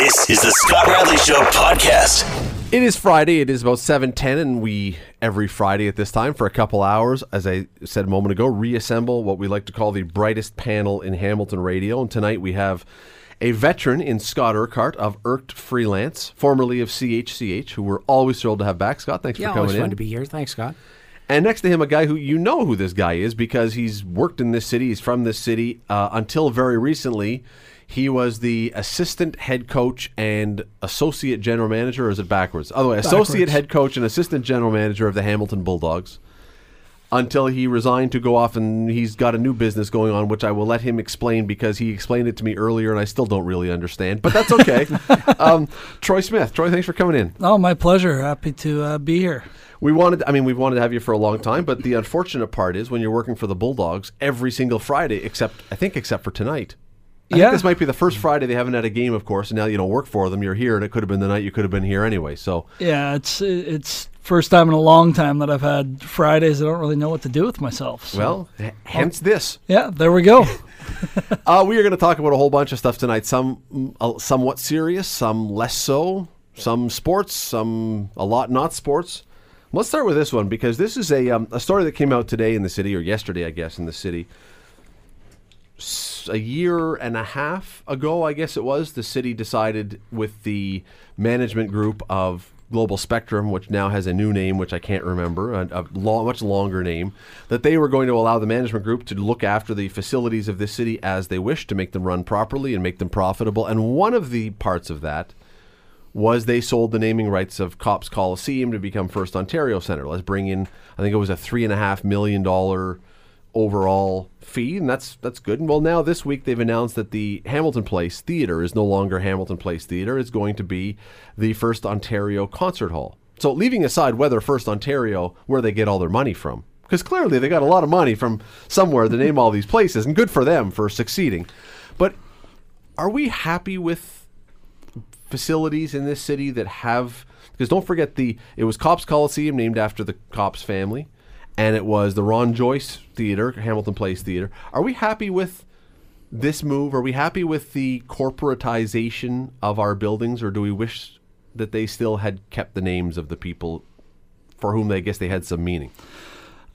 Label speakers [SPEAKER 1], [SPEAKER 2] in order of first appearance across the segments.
[SPEAKER 1] This is the Scott Radley Show podcast.
[SPEAKER 2] It is Friday. It is about seven ten, and we every Friday at this time for a couple hours, as I said a moment ago, reassemble what we like to call the brightest panel in Hamilton radio. And tonight we have a veteran in Scot Urquhart of Irked Freelance, formerly of CHCH, who we're always thrilled to have back. Scott, thanks
[SPEAKER 3] Yeah,
[SPEAKER 2] for coming
[SPEAKER 3] always
[SPEAKER 2] in.
[SPEAKER 3] fun to be here. Thanks, Scott.
[SPEAKER 2] And next to him, a guy who you know who this guy is because he's worked in this city. He's from this city. Uh, until very recently, he was the assistant head coach and associate general manager, or is it backwards? Otherwise, associate
[SPEAKER 3] Backwards.
[SPEAKER 2] head coach and assistant general manager of the Hamilton Bulldogs. Until he resigned to go off and he's got a new business going on, which I will let him explain because he explained it to me earlier and I still don't really understand. But that's okay. um, Troy Smith. Troy, thanks for coming in.
[SPEAKER 4] Oh, my pleasure. Happy to uh, be here.
[SPEAKER 2] We wanted, I mean, we've wanted to have you for a long time, but the unfortunate part is when you're working for the Bulldogs every single Friday, except, I think, except for tonight. I
[SPEAKER 4] Yeah.
[SPEAKER 2] think this might be the first Friday they haven't had a game, of course, and now you don't work for them. You're here, and it could have been the night you could have been here anyway. So,
[SPEAKER 4] Yeah, it's it's first time in a long time that I've had Fridays. I don't really know what to do with myself. so-
[SPEAKER 2] well, hence this.
[SPEAKER 4] yeah, there we go.
[SPEAKER 2] Uh, we are going to talk about a whole bunch of stuff tonight. Some uh, somewhat serious, some less so. Some sports, some a lot not sports. Let's start with this one because this is a um, a story that came out today in the city, or yesterday, I guess, in the city. A year and a half ago, I guess it was, the city decided with the management group of Global Spectrum, which now has a new name, which I can't remember, a, a lo- much longer name, that they were going to allow the management group to look after the facilities of this city as they wish to make them run properly and make them profitable. And one of the parts of that was they sold the naming rights of Copps Coliseum to become First Ontario Centre. Let's bring in, I think it was a three and a half million dollar overall fee, and that's that's good. And well, now this week they've announced that the Hamilton Place Theatre is no longer Hamilton Place Theatre; it's going to be the First Ontario Concert Hall. So, leaving aside whether First Ontario, where they get all their money from, because clearly they got a lot of money from somewhere to name all these places, and good for them for succeeding. But are we happy with facilities in this city that have because don't forget the it was Copps Coliseum named after the Copps family and it was the Ron Joyce Theater, Hamilton Place Theater. Are we happy with this move? Are we happy with the corporatization of our buildings or do we wish that they still had kept the names of the people for whom they guess they had some meaning?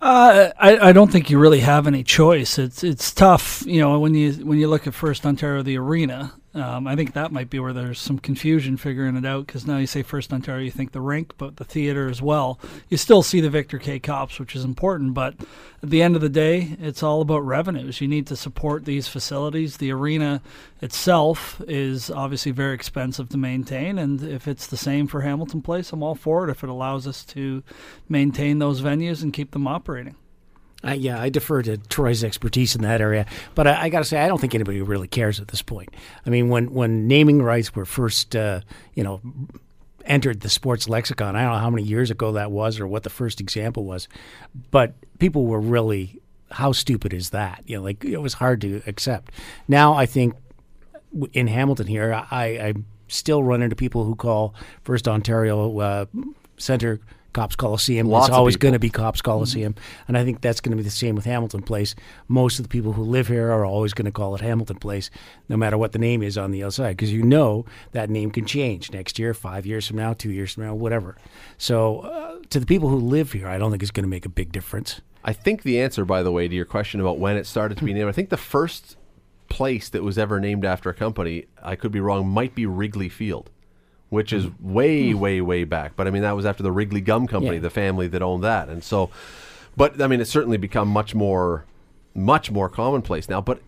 [SPEAKER 4] Uh, I, I don't think you really have any choice. It's it's tough, you know, when you when you look at First Ontario, the arena. Um, I think that might be where there's some confusion figuring it out because now you say First Ontario, you think the rink, but the theater as well. You still see the Victor K. Copps, which is important, but at the end of the day, it's all about revenues. You need to support these facilities. The arena itself is obviously very expensive to maintain, and if it's the same for Hamilton Place, I'm all for it. If it allows us to maintain those venues and keep them operating.
[SPEAKER 3] I, yeah, I defer to Troy's expertise in that area, but I, I got to say, I don't think anybody really cares at this point. I mean, when when naming rights were first, uh, you know, entered the sports lexicon, I don't know how many years ago that was or what the first example was, but people were really, how stupid is that? You know, like it was hard to accept. Now I think in Hamilton here, I, I still run into people who call First Ontario uh, Centre Copps Coliseum.
[SPEAKER 2] Lots
[SPEAKER 3] it's always going to be Copps Coliseum, and I think that's going to be the same with Hamilton Place. Most of the people who live here are always going to call it Hamilton Place, no matter what the name is on the outside, because you know that name can change next year, five years from now, two years from now, whatever. So, uh, to the people who live here, I don't think it's going to make a big difference.
[SPEAKER 2] I think the answer, by the way, to your question about when it started to be named, I think the first place that was ever named after a company, I could be wrong, might be Wrigley Field, which is mm. way, mm. way, way back. But I mean, that was after the Wrigley Gum Company,
[SPEAKER 3] Yeah.
[SPEAKER 2] the family that owned that. And so, but I mean, it's certainly become much more, much more commonplace now. But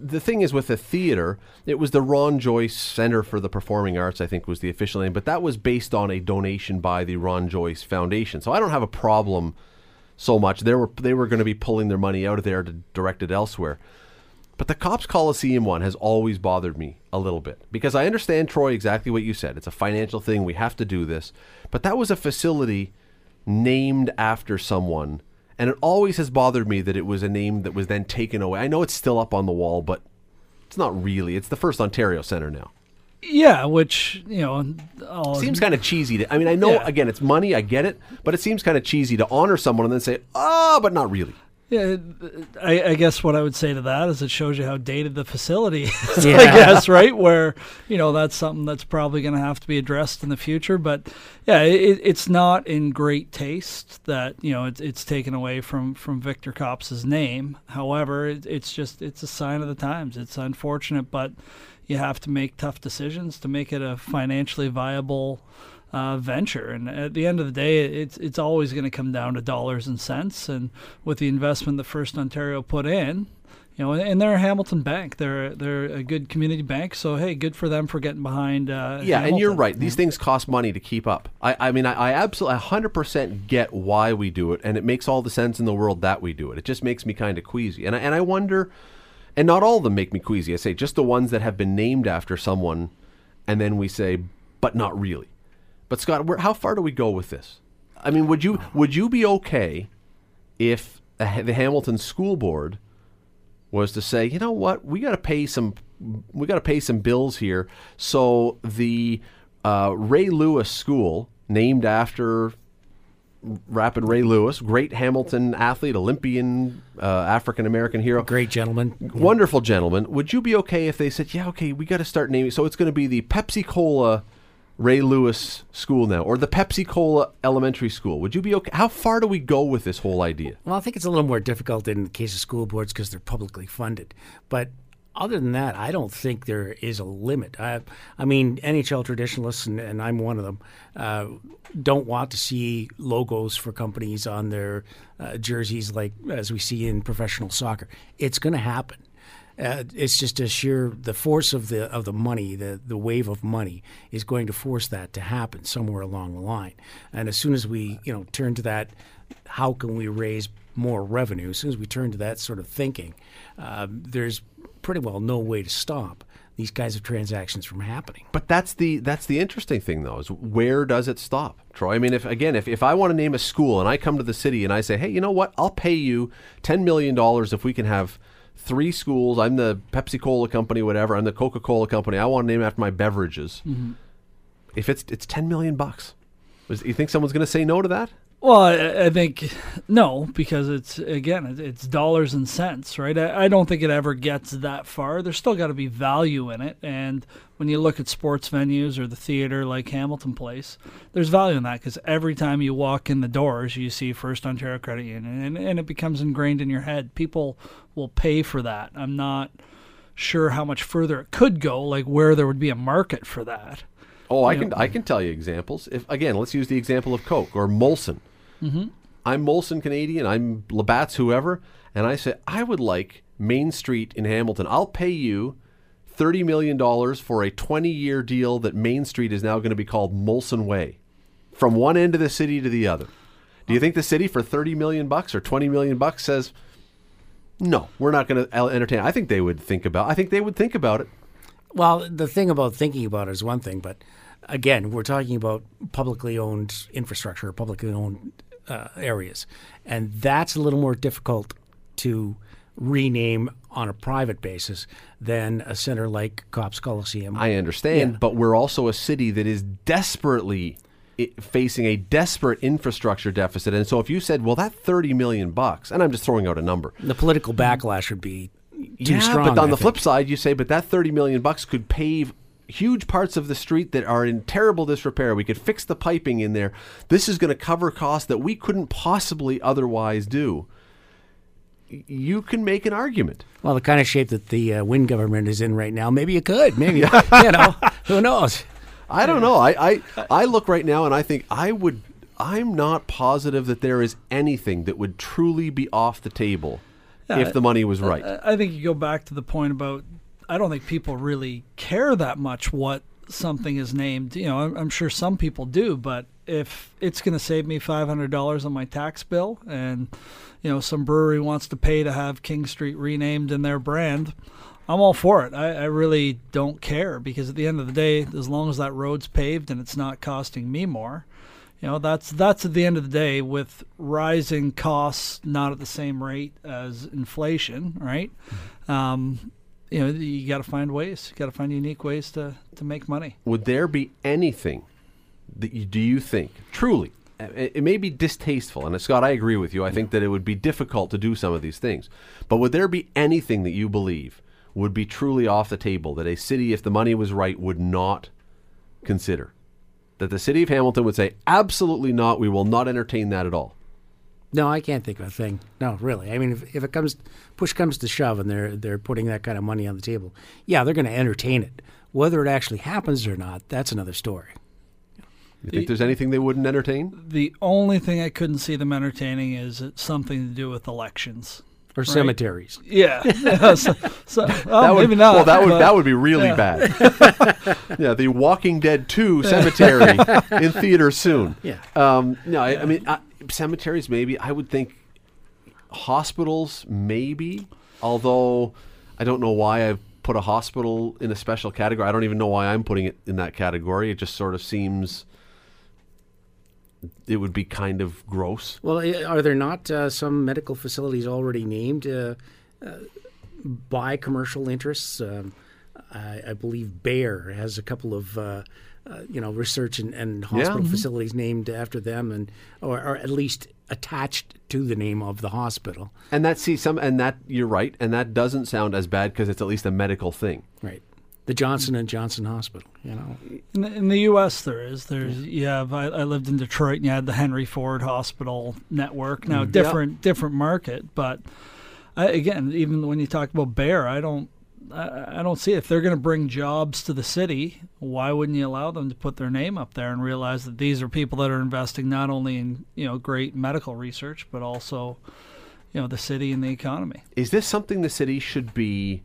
[SPEAKER 2] the thing is with the theater, it was the Ron Joyce Center for the Performing Arts, I think was the official name, but that was based on a donation by the Ron Joyce Foundation. So I don't have a problem so much. They were they were going to be pulling their money out of there to direct it elsewhere. But the Copps Coliseum one has always bothered me a little bit because I understand Troy exactly what you said. It's a financial thing. We have to do this. But that was a facility named after someone and it always has bothered me that it was a name that was then taken away. I know it's still up on the wall, but it's not really. It's the first Ontario Center now.
[SPEAKER 4] Yeah, which you know, I'll,
[SPEAKER 2] Seems kind of cheesy. To, I mean, I know
[SPEAKER 4] Yeah.
[SPEAKER 2] again it's money. I get it, but it seems kind of cheesy to honor someone and then say, "Oh, but not really."
[SPEAKER 4] Yeah, I, I guess what I would say to that is it shows you how dated the facility is,
[SPEAKER 3] Yeah.
[SPEAKER 4] I guess, right? Where, you know, that's something that's probably going to have to be addressed in the future. But yeah, it, it's not in great taste that, you know, it's, it's taken away from, from Victor Copps's name. However, it, it's just, it's a sign of the times. It's unfortunate, but you have to make tough decisions to make it a financially viable uh, venture. And at the end of the day, it's it's always going to come down to dollars and cents. And with the investment that First Ontario put in, you know, and they're a Hamilton bank. They're they're a good community bank. So hey, good for them for getting behind. Uh,
[SPEAKER 2] Yeah, and you're right. These things cost money to keep up. I, I mean, I, I absolutely 100% get why we do it, and it makes all the sense in the world that we do it. It just makes me kind of queasy. And I, and I wonder, and not all of them make me queasy. I say just the ones that have been named after someone, and then we say, but not really. But Scott, where, how far do we go with this? I mean, would you would you be okay if the, the Hamilton School Board was to say, you know what, we got to pay some, we got to pay some bills here. So the uh, Ray Lewis School, named after Rapid Ray Lewis, great Hamilton athlete, Olympian, uh, African American hero,
[SPEAKER 3] Great gentleman.
[SPEAKER 2] wonderful gentleman. Would you be okay if they said, yeah, okay, we got to start naming? So it's going to be the Pepsi Cola Ray Lewis School now, or the Pepsi Cola Elementary School. Would you be okay? How far do we go with this whole idea?
[SPEAKER 3] Well, I think it's a little more difficult in the case of school boards because they're publicly funded. But other than that, I don't think there is a limit. I, I mean, NHL traditionalists, and, and I'm one of them, uh, don't want to see logos for companies on their uh, jerseys like as we see in professional soccer. It's going to happen. Uh, it's just a sheer the force of the of the money, the the wave of money is going to force that to happen somewhere along the line. And as soon as we you know turn to that, how can we raise more revenue? As soon as we turn to that sort of thinking, uh, there's pretty well no way to stop these kinds of transactions from happening.
[SPEAKER 2] But that's the that's the interesting thing though is where does it stop, Troy? I mean, if again, if, if I want to name a school and I come to the city and I say, hey, you know what, I'll pay you ten million dollars if we can have three schools. I'm the Pepsi Cola company, whatever. I'm the Coca Cola company. I want to name after my beverages. Mm-hmm. If it's it's ten million bucks, you think someone's going to say no to that?
[SPEAKER 4] Well, I, I think no, because it's again, it- it's dollars and cents, right? I, I don't think it ever gets that far. There's still got to be value in it, and when you look at sports venues or the theater like Hamilton Place, there's value in that because every time you walk in the doors, you see First Ontario Credit Union, and, and it becomes ingrained in your head. People will pay for that. I'm not sure how much further it could go, like where there would be a market for that.
[SPEAKER 2] Oh, I can I can tell you examples. If again, let's use the example of Coke or Molson. Mm-hmm. I'm Molson Canadian. I'm Labatt's whoever, and I say I would like Main Street in Hamilton. I'll pay you thirty million dollars for a twenty-year deal that Main Street is now going to be called Molson Way, from one end of the city to the other. Do you think the city for thirty million bucks or twenty million bucks says? No, we're not going to entertain. I think they would think about. I think they would think about it.
[SPEAKER 3] Well, the thing about thinking about it is one thing, but again, we're talking about publicly owned infrastructure, publicly owned uh, areas, and that's a little more difficult to rename on a private basis than a center like Copps Coliseum.
[SPEAKER 2] I understand,
[SPEAKER 3] Yeah.
[SPEAKER 2] but we're also a city that is desperately facing a desperate infrastructure deficit. And so if you said, "Well, that 30 million bucks," and I'm just throwing out a number.
[SPEAKER 3] the political backlash would be too
[SPEAKER 2] yeah,
[SPEAKER 3] strong.
[SPEAKER 2] but on
[SPEAKER 3] I
[SPEAKER 2] the flip side, you say, "But that 30 million bucks could pave huge parts of the street that are in terrible disrepair. We could fix the piping in there. This is going to cover costs that we couldn't possibly otherwise do." You can make an argument.
[SPEAKER 3] well, the kind of shape that the uh, Wynne government is in right now, maybe you could, maybe you know, who knows?
[SPEAKER 2] I don't know. I, I I look right now and I think I would. I'm not positive that there is anything that would truly be off the table if the money was right.
[SPEAKER 4] I I think you go back to the point about I don't think people really care that much what something is named. You know, I'm, I'm sure some people do, but if it's going to save me $500 on my tax bill and you know some brewery wants to pay to have King Street renamed in their brand, I'm all for it. I, I really don't care because at the end of the day, as long as that road's paved and it's not costing me more, you know that's that's at the end of the day with rising costs not at the same rate as inflation, right? Um, you know, you got to find ways. You got to find unique ways to to make money.
[SPEAKER 2] would there be anything that you do you think truly it, it may be distasteful, and uh, Scott, I agree with you. I think that it would be difficult to do some of these things. But would there be anything that you believe would be truly off the table that a city, if the money was right, would not consider? That the city of Hamilton would say, absolutely not. We will not entertain that at all.
[SPEAKER 3] No, I can't think of a thing. No, really. I mean, if, if it comes, push comes to shove, and they're they're putting that kind of money on the table, yeah, they're going to entertain it. Whether it actually happens or not, that's another story.
[SPEAKER 2] You think there's anything they wouldn't entertain?
[SPEAKER 4] The only thing I couldn't see them entertaining is it's something to do with elections.
[SPEAKER 3] Or cemeteries.
[SPEAKER 4] Yeah. Yeah, so, so- well,
[SPEAKER 2] that would,
[SPEAKER 4] maybe not.
[SPEAKER 2] Well, that would
[SPEAKER 4] but-
[SPEAKER 2] that would be really
[SPEAKER 4] yeah.
[SPEAKER 2] bad. yeah, the Walking Dead Two Cemetery in theaters soon.
[SPEAKER 3] Yeah.
[SPEAKER 2] Um, no, I, I mean uh, cemeteries. Maybe I would think hospitals. Maybe, although I don't know why I've put a hospital in a special category. I don't even know why I'm putting it in that category. It just sort of seems it would be kind of gross.
[SPEAKER 3] Well, are there not uh, some medical facilities already named uh, uh, by commercial interests? Um, I, I believe Bayer has a couple of. Uh, you know, research and, and hospital facilities named after them, and or, or at least attached to the name of the hospital.
[SPEAKER 2] And that see some and that you're right, and that doesn't sound as bad because it's at least a medical thing.
[SPEAKER 3] Right. The Johnson and Johnson Hospital. You know.
[SPEAKER 4] In the, in the U.S., there is. There's you have. I, I lived in Detroit, and you had the Henry Ford Hospital network. Now, different different market, but I, again, even when you talk about Bayer, I don't. I, I don't see if they're going to bring jobs to the city. Why wouldn't you allow them to put their name up there and realize that these are people that are investing not only in you know great medical research, but also you know the city and the economy.
[SPEAKER 2] Is this something the city should be,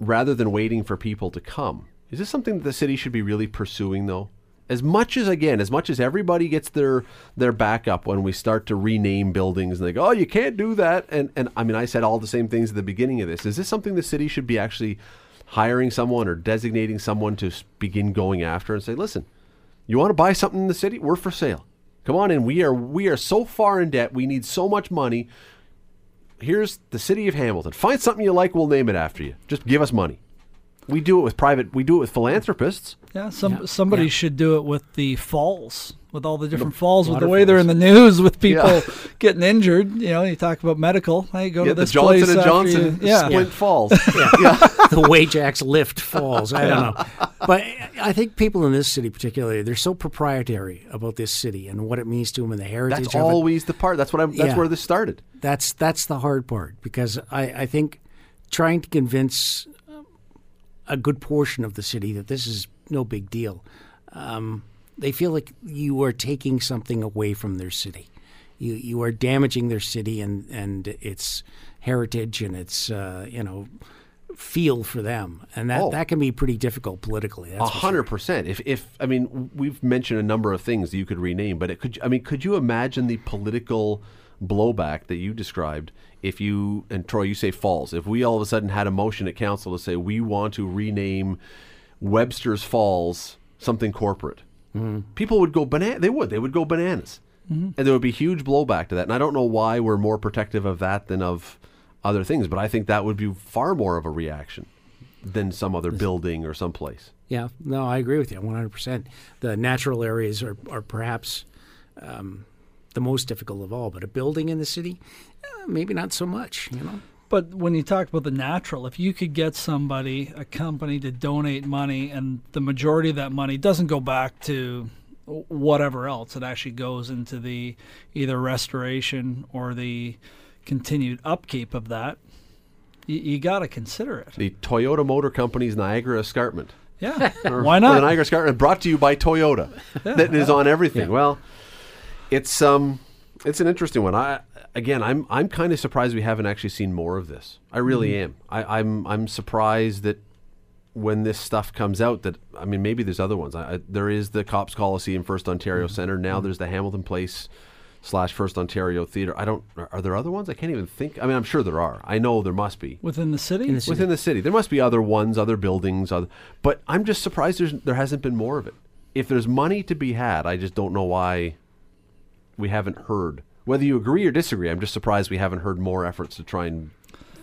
[SPEAKER 2] rather than waiting for people to come? Is this something that the city should be really pursuing, though? As much as again, as much as everybody gets their their backup when we start to rename buildings and they go, "Oh, you can't do that," and and I mean, I said all the same things at the beginning of this. Is this something the city should be actually hiring someone or designating someone to begin going after and say, "Listen, you want to buy something in the city? We're for sale. Come on in. We are we are so far in debt. We need so much money. Here's the city of Hamilton. Find something you like. We'll name it after you. Just give us money. We do it with private. We do it with philanthropists.
[SPEAKER 4] Yeah, some
[SPEAKER 3] Yeah,
[SPEAKER 4] somebody
[SPEAKER 3] yeah.
[SPEAKER 4] should do it with the falls, with all the different falls, with the
[SPEAKER 3] waterfalls.
[SPEAKER 4] way they're in the news, with people
[SPEAKER 2] Yeah.
[SPEAKER 4] getting injured. You know, you talk about medical. Hey, go
[SPEAKER 2] Yeah,
[SPEAKER 4] to
[SPEAKER 2] the Johnson
[SPEAKER 4] place
[SPEAKER 2] and Johnson
[SPEAKER 4] you- yeah,
[SPEAKER 2] Splint Falls.
[SPEAKER 3] the Wajax lift falls. I don't know, but I think people in this city, particularly, they're so proprietary about this city and what it means to them and the heritage.
[SPEAKER 2] That's
[SPEAKER 3] of it.
[SPEAKER 2] always the part. That's what I'm. That's
[SPEAKER 3] Yeah.
[SPEAKER 2] where this started.
[SPEAKER 3] That's that's the hard part because I, I think trying to convince a good portion of the city that this is no big deal. Um, they feel like you are taking something away from their city. You you are damaging their city and and its heritage and its uh, you know feel for them, and that
[SPEAKER 2] Oh.
[SPEAKER 3] that can be pretty difficult politically. That's
[SPEAKER 2] A hundred percent. If if I mean, we've mentioned a number of things you could rename, but it could. I mean, could you imagine the political blowback that you described if you and Troy, you say Falls. If we all of a sudden had a motion at council to say we want to rename Webster's Falls something corporate, people would go banana. They would. They would go bananas, and there would be huge blowback to that. And I don't know why we're more protective of that than of other things, but I think that would be far more of a reaction than some other building or someplace.
[SPEAKER 3] Yeah, no, I agree with you 100%. The natural areas are, are perhaps um, the most difficult of all, but a building in the city, uh, maybe not so much, you know?
[SPEAKER 4] But when you talk about the natural, if you could get somebody, a company to donate money, and the majority of that money doesn't go back to whatever else, it actually goes into the either restoration or the continued upkeep of that, you, you got to consider it.
[SPEAKER 2] The Toyota Motor Company's Niagara Escarpment.
[SPEAKER 4] Yeah,
[SPEAKER 2] Or-
[SPEAKER 4] why not?
[SPEAKER 2] the Niagara Escarpment brought to you by Toyota. that is on everything. Well, it's um, it's an interesting one. I again, I'm I'm kind of surprised we haven't actually seen more of this. I really
[SPEAKER 4] Mm-hmm.
[SPEAKER 2] am. I, I'm I'm surprised that when this stuff comes out, that I mean, maybe there's other ones. I, I, there is the Copps Coliseum, First Ontario
[SPEAKER 4] Mm-hmm.
[SPEAKER 2] Center. Now there's the Hamilton Place slash First Ontario Theater. I don't. Are, are there other ones? I can't even think. I mean, I'm sure there are. I know there must be
[SPEAKER 4] Within the city?
[SPEAKER 3] the city.
[SPEAKER 2] within the city. There must be other ones, other buildings, other, but I'm just surprised there's there hasn't been more of it. If there's money to be had, I just don't know why we haven't heard. Whether you agree or disagree, I'm just surprised we haven't heard more efforts to try and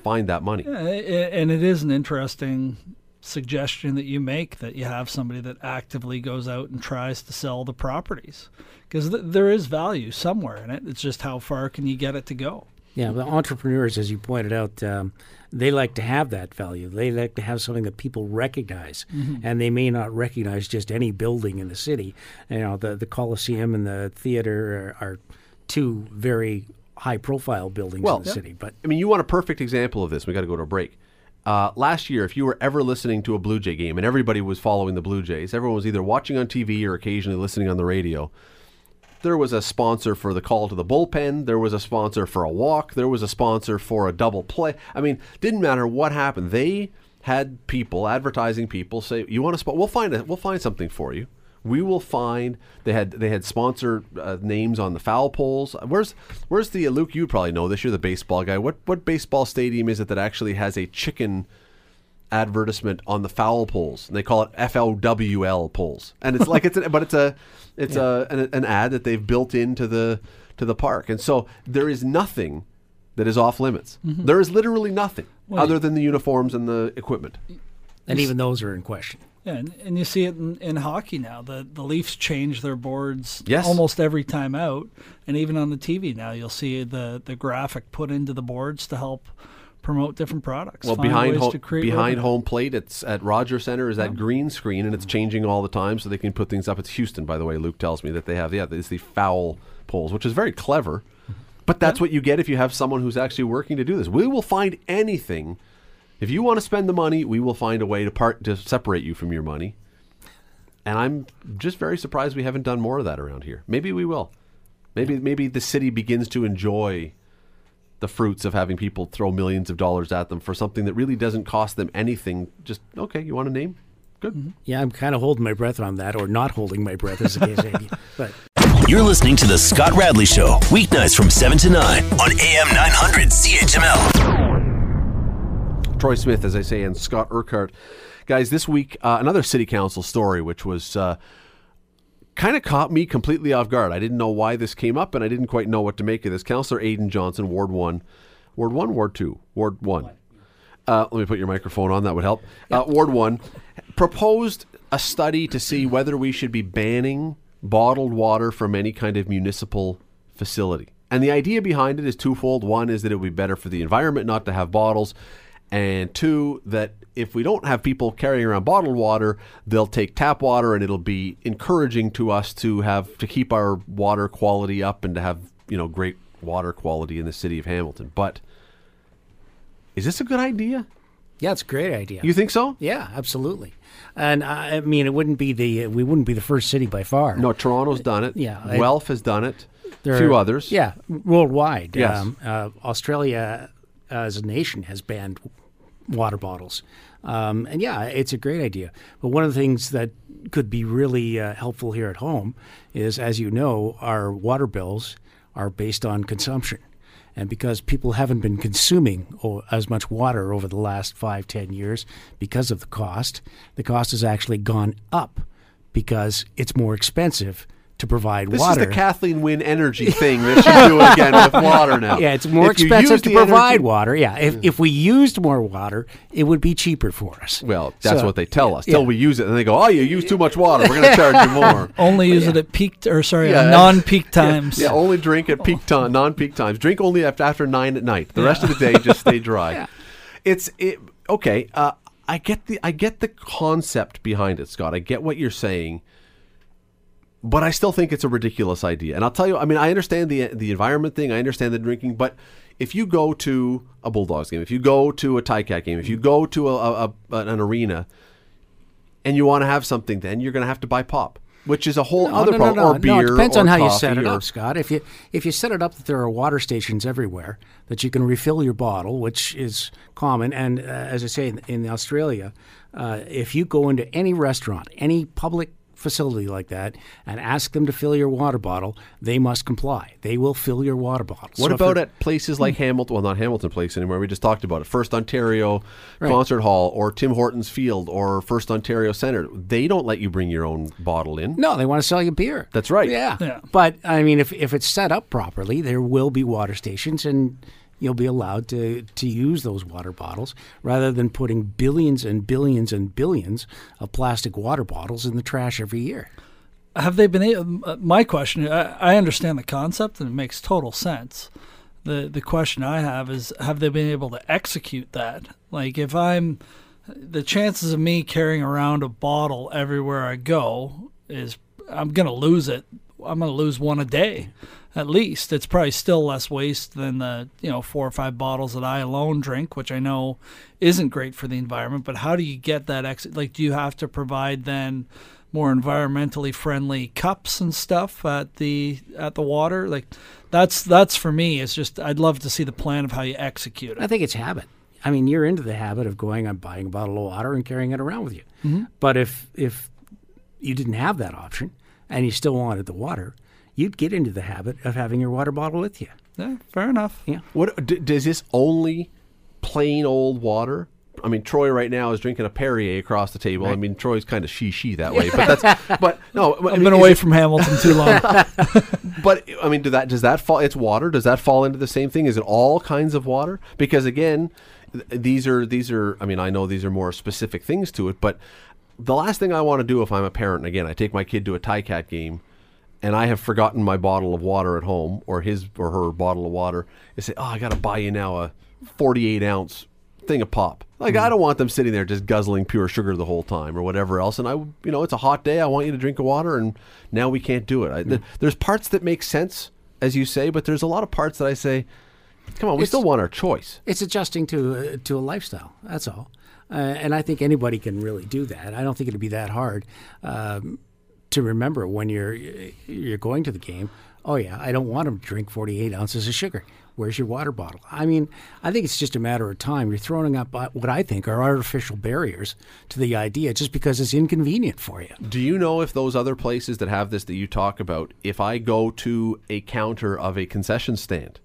[SPEAKER 2] find that money.
[SPEAKER 4] Yeah, i- i- and it is an interesting suggestion that you make that you have somebody that actively goes out and tries to sell the properties because th- there is value somewhere in it. It's just how far can you get it to go?
[SPEAKER 3] Yeah, the entrepreneurs, as you pointed out, um, they like to have that value. They like to have something that people recognize, and they may not recognize just any building in the city. You know, the the Coliseum and the theater are, are two very high-profile buildings
[SPEAKER 2] Well,
[SPEAKER 3] in the city. But
[SPEAKER 2] I mean, you want a perfect example of this. We got to go to a break. Uh, last year, if you were ever listening to a Blue Jay game and everybody was following the Blue Jays, everyone was either watching on TV or occasionally listening on the radio. There was a sponsor for the call to the bullpen. There was a sponsor for a walk. There was a sponsor for a double play. I mean, didn't matter what happened. They had people, advertising people, say, "You want to spot? We'll find it. We'll find something for you. We will find." They had they had sponsor uh, names on the foul poles. Where's where's the Luke? You probably know this. You're the baseball guy. What what baseball stadium is it that actually has a chicken? Advertisement on the foul poles. And they call it FLWL poles, and it's like it's a, but it's a it's a an, an ad that they've built into the to the park, and so there is nothing that is off limits. Mm-hmm. There is literally nothing other than the uniforms and the equipment.
[SPEAKER 3] and even those are in question.
[SPEAKER 4] Yeah, and, and you see it in, in hockey now. The the Leafs change their boards
[SPEAKER 2] Yes.
[SPEAKER 4] almost every time out, and even on the TV now, you'll see the the graphic put into the boards to help promote different products.
[SPEAKER 2] Well, behind home, behind
[SPEAKER 4] revenue.
[SPEAKER 2] home plate, it's at Roger Center is that green screen, and it's mm-hmm. changing all the time, so they can put things up. It's Houston, by the way. Luke tells me that they have yeah, it's the foul poles, which is very clever. Mm-hmm. But that's what you get if you have someone who's actually working to do this. We will find anything. If you want to spend the money, we will find a way to part to separate you from your money. And I'm just very surprised we haven't done more of that around here. Maybe we will. Maybe maybe the city begins to enjoy the fruits of having people throw millions of dollars at them for something that really doesn't cost them anything. Just okay, you want a name? Good.
[SPEAKER 3] Yeah, I'm kind of holding my breath on that, or not holding my breath, as the case may be. But
[SPEAKER 1] You're listening to The Scott Radley Show, weeknights from 7 to 9 on AM 900 CHML.
[SPEAKER 2] Troy Smith, as I say, and Scot Urquhart. Guys, this week, uh, another city council story, which was uh, kind of caught me completely off guard. I didn't know why this came up, and I didn't quite know what to make of this. Councillor Aidan Johnson, Ward 1. Ward 1, Ward 2? Ward 1. Uh, let me put your microphone on, that would help. Uh, Ward 1 proposed a study to see whether we should be banning bottled water from any kind of municipal facility. And the idea behind it is twofold. One is that it would be better for the environment not to have bottles. And two, that if we don't have people carrying around bottled water, they'll take tap water and it'll be encouraging to us to have to keep our water quality up and to have, you know, great water quality in the city of Hamilton. But is this a good idea?
[SPEAKER 3] yeah, it's a great idea.
[SPEAKER 2] You think so?
[SPEAKER 3] yeah, absolutely. And I mean, it wouldn't be the we wouldn't be the first city by far.
[SPEAKER 2] No, Toronto's done it.
[SPEAKER 3] Yeah,
[SPEAKER 2] Guelph has done it.
[SPEAKER 3] There
[SPEAKER 2] a few
[SPEAKER 3] are-
[SPEAKER 2] others.
[SPEAKER 3] Yeah, worldwide.
[SPEAKER 2] Yes.
[SPEAKER 3] Um, uh, Australia, as a nation, has banned water bottles. Um, and yeah, it's a great idea. But one of the things that could be really uh, helpful here at home is, as you know, our water bills are based on consumption. And because people haven't been consuming o- as much water over the last five, ten years because of the cost, the cost has actually gone up because it's more expensive to provide
[SPEAKER 2] This
[SPEAKER 3] water.
[SPEAKER 2] is the Kathleen Wynne energy thing that she's doing again with water now.
[SPEAKER 3] Yeah, it's more
[SPEAKER 2] If
[SPEAKER 3] expensive to provide
[SPEAKER 2] energy-
[SPEAKER 3] water. Yeah, if, if we used more water, it would be cheaper for us.
[SPEAKER 2] Well, that's
[SPEAKER 3] So-
[SPEAKER 2] what they tell us.
[SPEAKER 3] yeah.
[SPEAKER 2] Till we use it, and they go, "Oh, you use too much water. We're going to charge you more."
[SPEAKER 4] Only use it at peak or sorry,
[SPEAKER 2] Yeah.
[SPEAKER 4] non-peak times.
[SPEAKER 2] Yeah, only drink at peak time, non-peak times. Drink only after after nine at night. The rest of the day, just stay dry. It's it. Okay, uh, I get the I get the concept behind it, Scott. I get what you're saying, but I still think it's a ridiculous idea. And I'll tell you, I mean, I understand the the environment thing. I understand the drinking, but if you go to a Bulldogs game, if you go to a Cat game, if you go to a, a, an arena, and you want to have something, then you're going to have to buy pop, which is a whole
[SPEAKER 3] No,
[SPEAKER 2] other
[SPEAKER 3] no,
[SPEAKER 2] problem.
[SPEAKER 3] no, no.
[SPEAKER 2] Or beer.
[SPEAKER 3] No, it depends on how you set it
[SPEAKER 2] or-
[SPEAKER 3] up, Scott. If you if you set it up that there are water stations everywhere that you can refill your bottle, which is common, and uh, as I say in, in Australia, uh, if you go into any restaurant, any public facility like that, and ask them to fill your water bottle, they must comply. They will fill your water bottle.
[SPEAKER 2] What
[SPEAKER 3] So
[SPEAKER 2] about at places like Hamilton? Well, not Hamilton Place anymore. We just talked about it. First Ontario
[SPEAKER 3] Right.
[SPEAKER 2] Concert Hall or Tim Hortons Field or First Ontario Center. They don't let you bring your own bottle in.
[SPEAKER 3] No, they want to sell you beer.
[SPEAKER 2] That's right.
[SPEAKER 3] Yeah.
[SPEAKER 4] Yeah.
[SPEAKER 3] But I mean, if if it's set up properly, there will be water stations, and you'll be allowed to, to use those water bottles rather than putting billions and billions and billions of plastic water bottles in the trash every year.
[SPEAKER 4] have they been able, uh, my question I, I understand the concept and it makes total sense. The the question i have is have they been able to execute that? Like if i'm the chances of me carrying around a bottle everywhere i go is i'm going to lose it. I'm going to lose one a day at least it's probably still less waste than the you know four or five bottles that i alone drink which i know isn't great for the environment but how do you get that ex- like do you have to provide then more environmentally friendly cups and stuff at the at the water like that's that's for me it's just i'd love to see the plan of how you execute
[SPEAKER 3] I think it's habit. I mean, you're into the habit of going and buying a bottle of water and carrying it around with you. Mm-hmm. But if if you didn't have that option and you still wanted the water, you'd get into the habit of having your water bottle with you.
[SPEAKER 4] yeah fair enough
[SPEAKER 3] Yeah.
[SPEAKER 2] What d- does this only plain old water? I mean, Troy right now is drinking a Perrier across the table. I mean, Troy's kind of she she that way, but that's but no. I
[SPEAKER 4] i've
[SPEAKER 2] mean,
[SPEAKER 4] been away
[SPEAKER 2] it-
[SPEAKER 4] from hamilton too long
[SPEAKER 2] But I mean, do that does that fall? It's water. Does that fall into the same thing? Is it all kinds of water? Because again, th- these are these are. I mean, I know these are more specific things to it, but the last thing I want to do if I'm a parent, and again, I take my kid to a Cat game, and I have forgotten my bottle of water at home or his or her bottle of water, is say, oh, I got to buy you now a 48 ounce thing of pop. Like I don't want them sitting there just guzzling pure sugar the whole time or whatever else. And I, you know, it's a hot day. I want you to drink a water, and now we can't do it. I, th- there's parts that make sense, as you say, but there's a lot of parts that I say, come on, we
[SPEAKER 3] It's-
[SPEAKER 2] still want our choice.
[SPEAKER 3] It's adjusting to uh, to a lifestyle. That's all. Uh, and I think anybody can really do that. I don't think it'd be that hard um, to remember when you're you're going to the game. Oh yeah, I don't want them to drink 48 ounces of sugar. Where's your water bottle? I mean, I think it's just a matter of time. You're throwing up uh, what I think are artificial barriers to the idea just because it's inconvenient for you.
[SPEAKER 2] Do you know if those other places that have this that you talk about, if I go to a counter of a concession stand,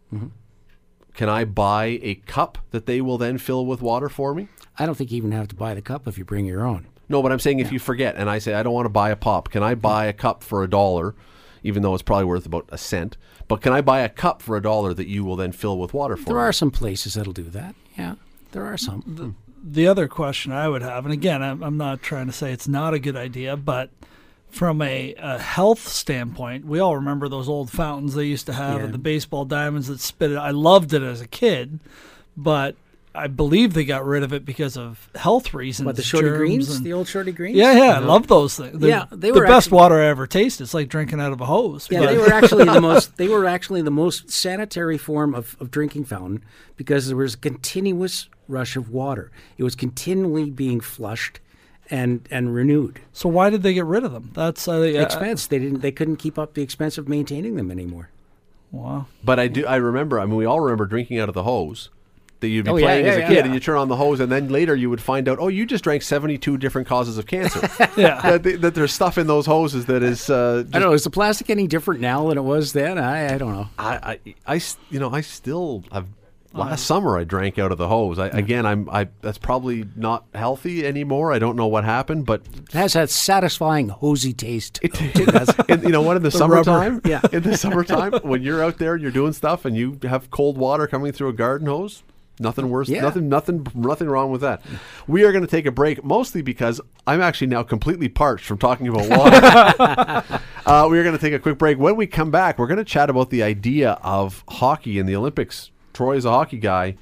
[SPEAKER 2] can I buy a cup that they will then fill with water for me?
[SPEAKER 3] I don't think you even have to buy the cup if you bring your own.
[SPEAKER 2] No, but I'm saying if you forget and I say I don't want to buy a pop, can I buy a cup for a dollar, even though it's probably worth about a cent? But can I buy a cup for a dollar that you will then fill with water for
[SPEAKER 3] There
[SPEAKER 2] me?
[SPEAKER 3] are some places that'll do that. Yeah, there are some.
[SPEAKER 4] the other question I would have, and again, I'm, I'm not trying to say it's not a good idea, but from a, a health standpoint, we all remember those old fountains they used to have
[SPEAKER 3] Yeah.
[SPEAKER 4] and the baseball diamonds that spit it. I loved it as a kid, but I believe they got rid of it because of health reasons.
[SPEAKER 3] What the shorty greens?
[SPEAKER 4] and-
[SPEAKER 3] The old shorty greens?
[SPEAKER 4] yeah, yeah, I love those things. They're
[SPEAKER 3] Yeah, they were
[SPEAKER 4] the
[SPEAKER 3] were
[SPEAKER 4] best
[SPEAKER 3] actually-
[SPEAKER 4] water I ever tasted. It's like drinking out of a hose.
[SPEAKER 3] Yeah,
[SPEAKER 4] but-
[SPEAKER 3] they were actually the most. They were actually the most sanitary form of, of drinking fountain because there was a continuous rush of water. It was continually being flushed and and renewed.
[SPEAKER 4] so why did they get rid of them? That's uh, yeah,
[SPEAKER 3] Expense. They didn't. They couldn't keep up the expense of maintaining them anymore.
[SPEAKER 4] Wow.
[SPEAKER 2] But I do. I remember. I mean, we all remember drinking out of the hose that you'd be
[SPEAKER 3] Oh, yeah,
[SPEAKER 2] playing as a
[SPEAKER 3] yeah,
[SPEAKER 2] kid,
[SPEAKER 3] yeah.
[SPEAKER 2] and you turn on the hose, and then later you would find out, oh, you just drank seventy-two different causes of cancer.
[SPEAKER 4] Yeah.
[SPEAKER 2] that, they- that there's stuff in those hoses that is. Uh,
[SPEAKER 3] I don't know. Is the plastic any different now than it was then? I, I don't know.
[SPEAKER 2] I, I, I you know, I still have. Last summer, I drank out of the hose. I, again, I'm. I that's probably not healthy anymore. I don't know what happened, but
[SPEAKER 3] It has that satisfying hosey taste.
[SPEAKER 2] it, it you know what? In the,
[SPEAKER 4] rubber.
[SPEAKER 2] summertime,
[SPEAKER 3] Yeah.
[SPEAKER 2] in the summertime, when you're out there and you're doing stuff and you have cold water coming through a garden hose, nothing worse.
[SPEAKER 3] Yeah.
[SPEAKER 2] Nothing. Nothing. Nothing wrong with that. We are going to take a break, mostly because I'm actually now completely parched from talking about water. uh, we are going to take a quick break. When we come back, we're going to chat about the idea of hockey in the Olympics. Troy is a hockey guy.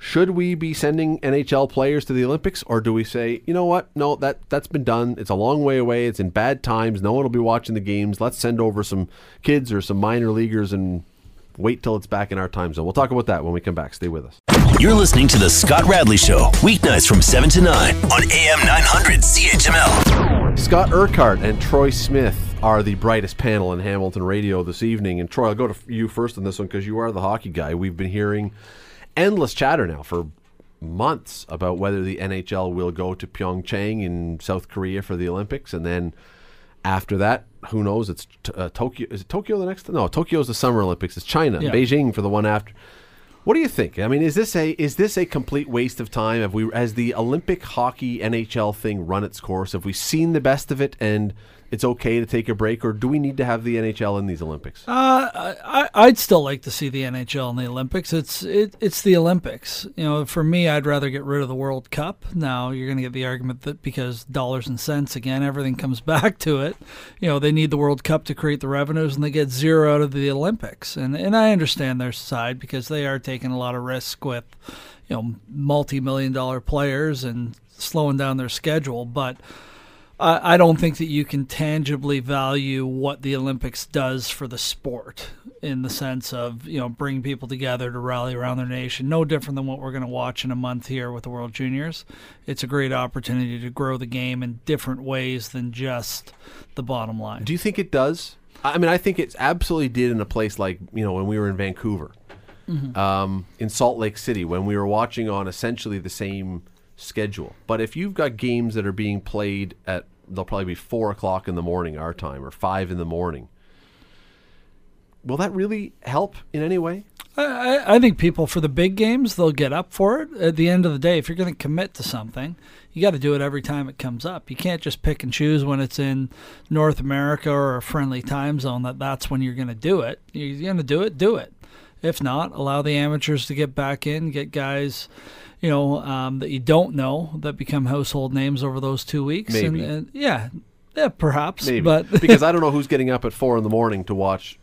[SPEAKER 2] Should we be sending NHL players to the Olympics, or do we say, you know what? No, that that's been done. It's a long way away. It's in bad times. No one will be watching the games. Let's send over some kids or some minor leaguers and wait till it's back in our time zone. We'll talk about that when we come back. Stay with us.
[SPEAKER 1] You're listening to The Scott Radley Show, weeknights from 7 to 9 on AM 900 CHML.
[SPEAKER 2] Scot Urquhart and Troy Smith are the brightest panel in Hamilton radio this evening. And Troy, I'll go to you first on this one because you are the hockey guy. We've been hearing endless chatter now for months about whether the NHL will go to Pyeongchang in South Korea for the Olympics, and then after that, who knows? It's t- uh, Tokyo. Is it Tokyo the next? No, Tokyo's the Summer Olympics. It's China,
[SPEAKER 4] Yeah.
[SPEAKER 2] Beijing for the one after. What do you think? I mean, is this a is this a complete waste of time? Have we has the Olympic hockey NHL thing run its course? Have we seen the best of it? And it's okay to take a break, or do we need to have the NHL in these Olympics?
[SPEAKER 4] Uh, I, I'd still like to see the NHL in the Olympics. It's it, it's the Olympics. You know, for me, I'd rather get rid of the World Cup. Now you're going to get the argument that because dollars and cents again, everything comes back to it. You know, they need the World Cup to create the revenues, and they get zero out of the Olympics. And and I understand their side because they are taking a lot of risk with, you know, multi-million dollar players and slowing down their schedule, but. I don't think that you can tangibly value what the Olympics does for the sport in the sense of you know bring people together to rally around their nation. No different than what we're going to watch in a month here with the World Juniors. It's a great opportunity to grow the game in different ways than just the bottom line.
[SPEAKER 2] Do you think it does? I mean, I think it absolutely did in a place like you know when we were in Vancouver,
[SPEAKER 4] Mm-hmm.
[SPEAKER 2] um, in Salt Lake City, when we were watching on essentially the same schedule. But if you've got games that are being played at they'll probably be four o'clock in the morning our time or five in the morning, will that really help in any way?
[SPEAKER 4] I, I- think people for the big games they'll get up for it. At the end of the day, if you're going to commit to something, you got to do it every time it comes up. You can't just pick and choose when it's in North America or a friendly time zone that that's when you're going to do it. You're going to do it, do it. If not, allow the amateurs to get back in, get guys, you know, um, that you don't know that become household names over those two weeks.
[SPEAKER 2] Maybe.
[SPEAKER 4] And, and yeah, yeah, perhaps.
[SPEAKER 2] Maybe
[SPEAKER 4] But
[SPEAKER 2] because I don't know who's getting up at four in the morning to watch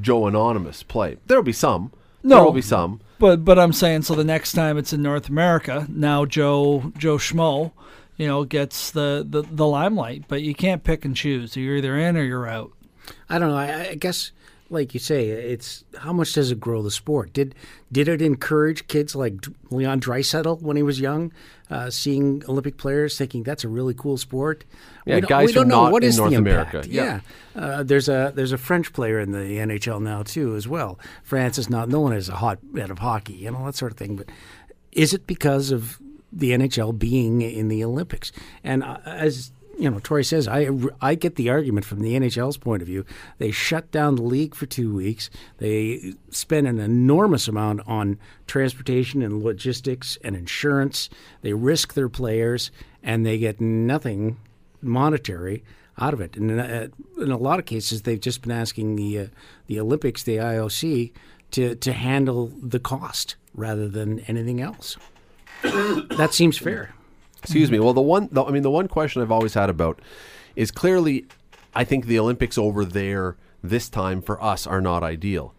[SPEAKER 2] Joe Anonymous play. There'll be some.
[SPEAKER 4] No.
[SPEAKER 2] there will be some.
[SPEAKER 4] But but I'm saying so the next time it's in North America, now Joe Joe Schmo, you know, gets the, the, the limelight. But you can't pick and choose. You're either in or you're out.
[SPEAKER 3] I don't know. I, I guess, like you say, it's how much does it grow the sport? Did did it encourage kids like Leon Draisaitl when he was young, uh, seeing Olympic players, thinking that's a really cool sport?
[SPEAKER 2] Yeah,
[SPEAKER 3] we don't,
[SPEAKER 2] guys
[SPEAKER 3] we don't know
[SPEAKER 2] not
[SPEAKER 3] what
[SPEAKER 2] in
[SPEAKER 3] is
[SPEAKER 2] North
[SPEAKER 3] the
[SPEAKER 2] America.
[SPEAKER 3] impact.
[SPEAKER 2] Yeah.
[SPEAKER 3] Yeah, Uh, there's a there's a French player in the NHL now too, as well. France is not known as a hotbed of hockey, you know that sort of thing. But is it because of the NHL being in the Olympics? And uh, as you know, Troy says, I I get the argument from the NHL's point of view. They shut down the league for two weeks. They spend an enormous amount on transportation and logistics and insurance. They risk their players, and they get nothing monetary out of it. And in a, in a lot of cases, they've just been asking the uh, the Olympics, the IOC, to to handle the cost rather than anything else. that seems fair.
[SPEAKER 2] Excuse me. Mm-hmm. Well, the one, the, I mean, the one question I've always had about is clearly, I think the Olympics over there this time for us are not ideal.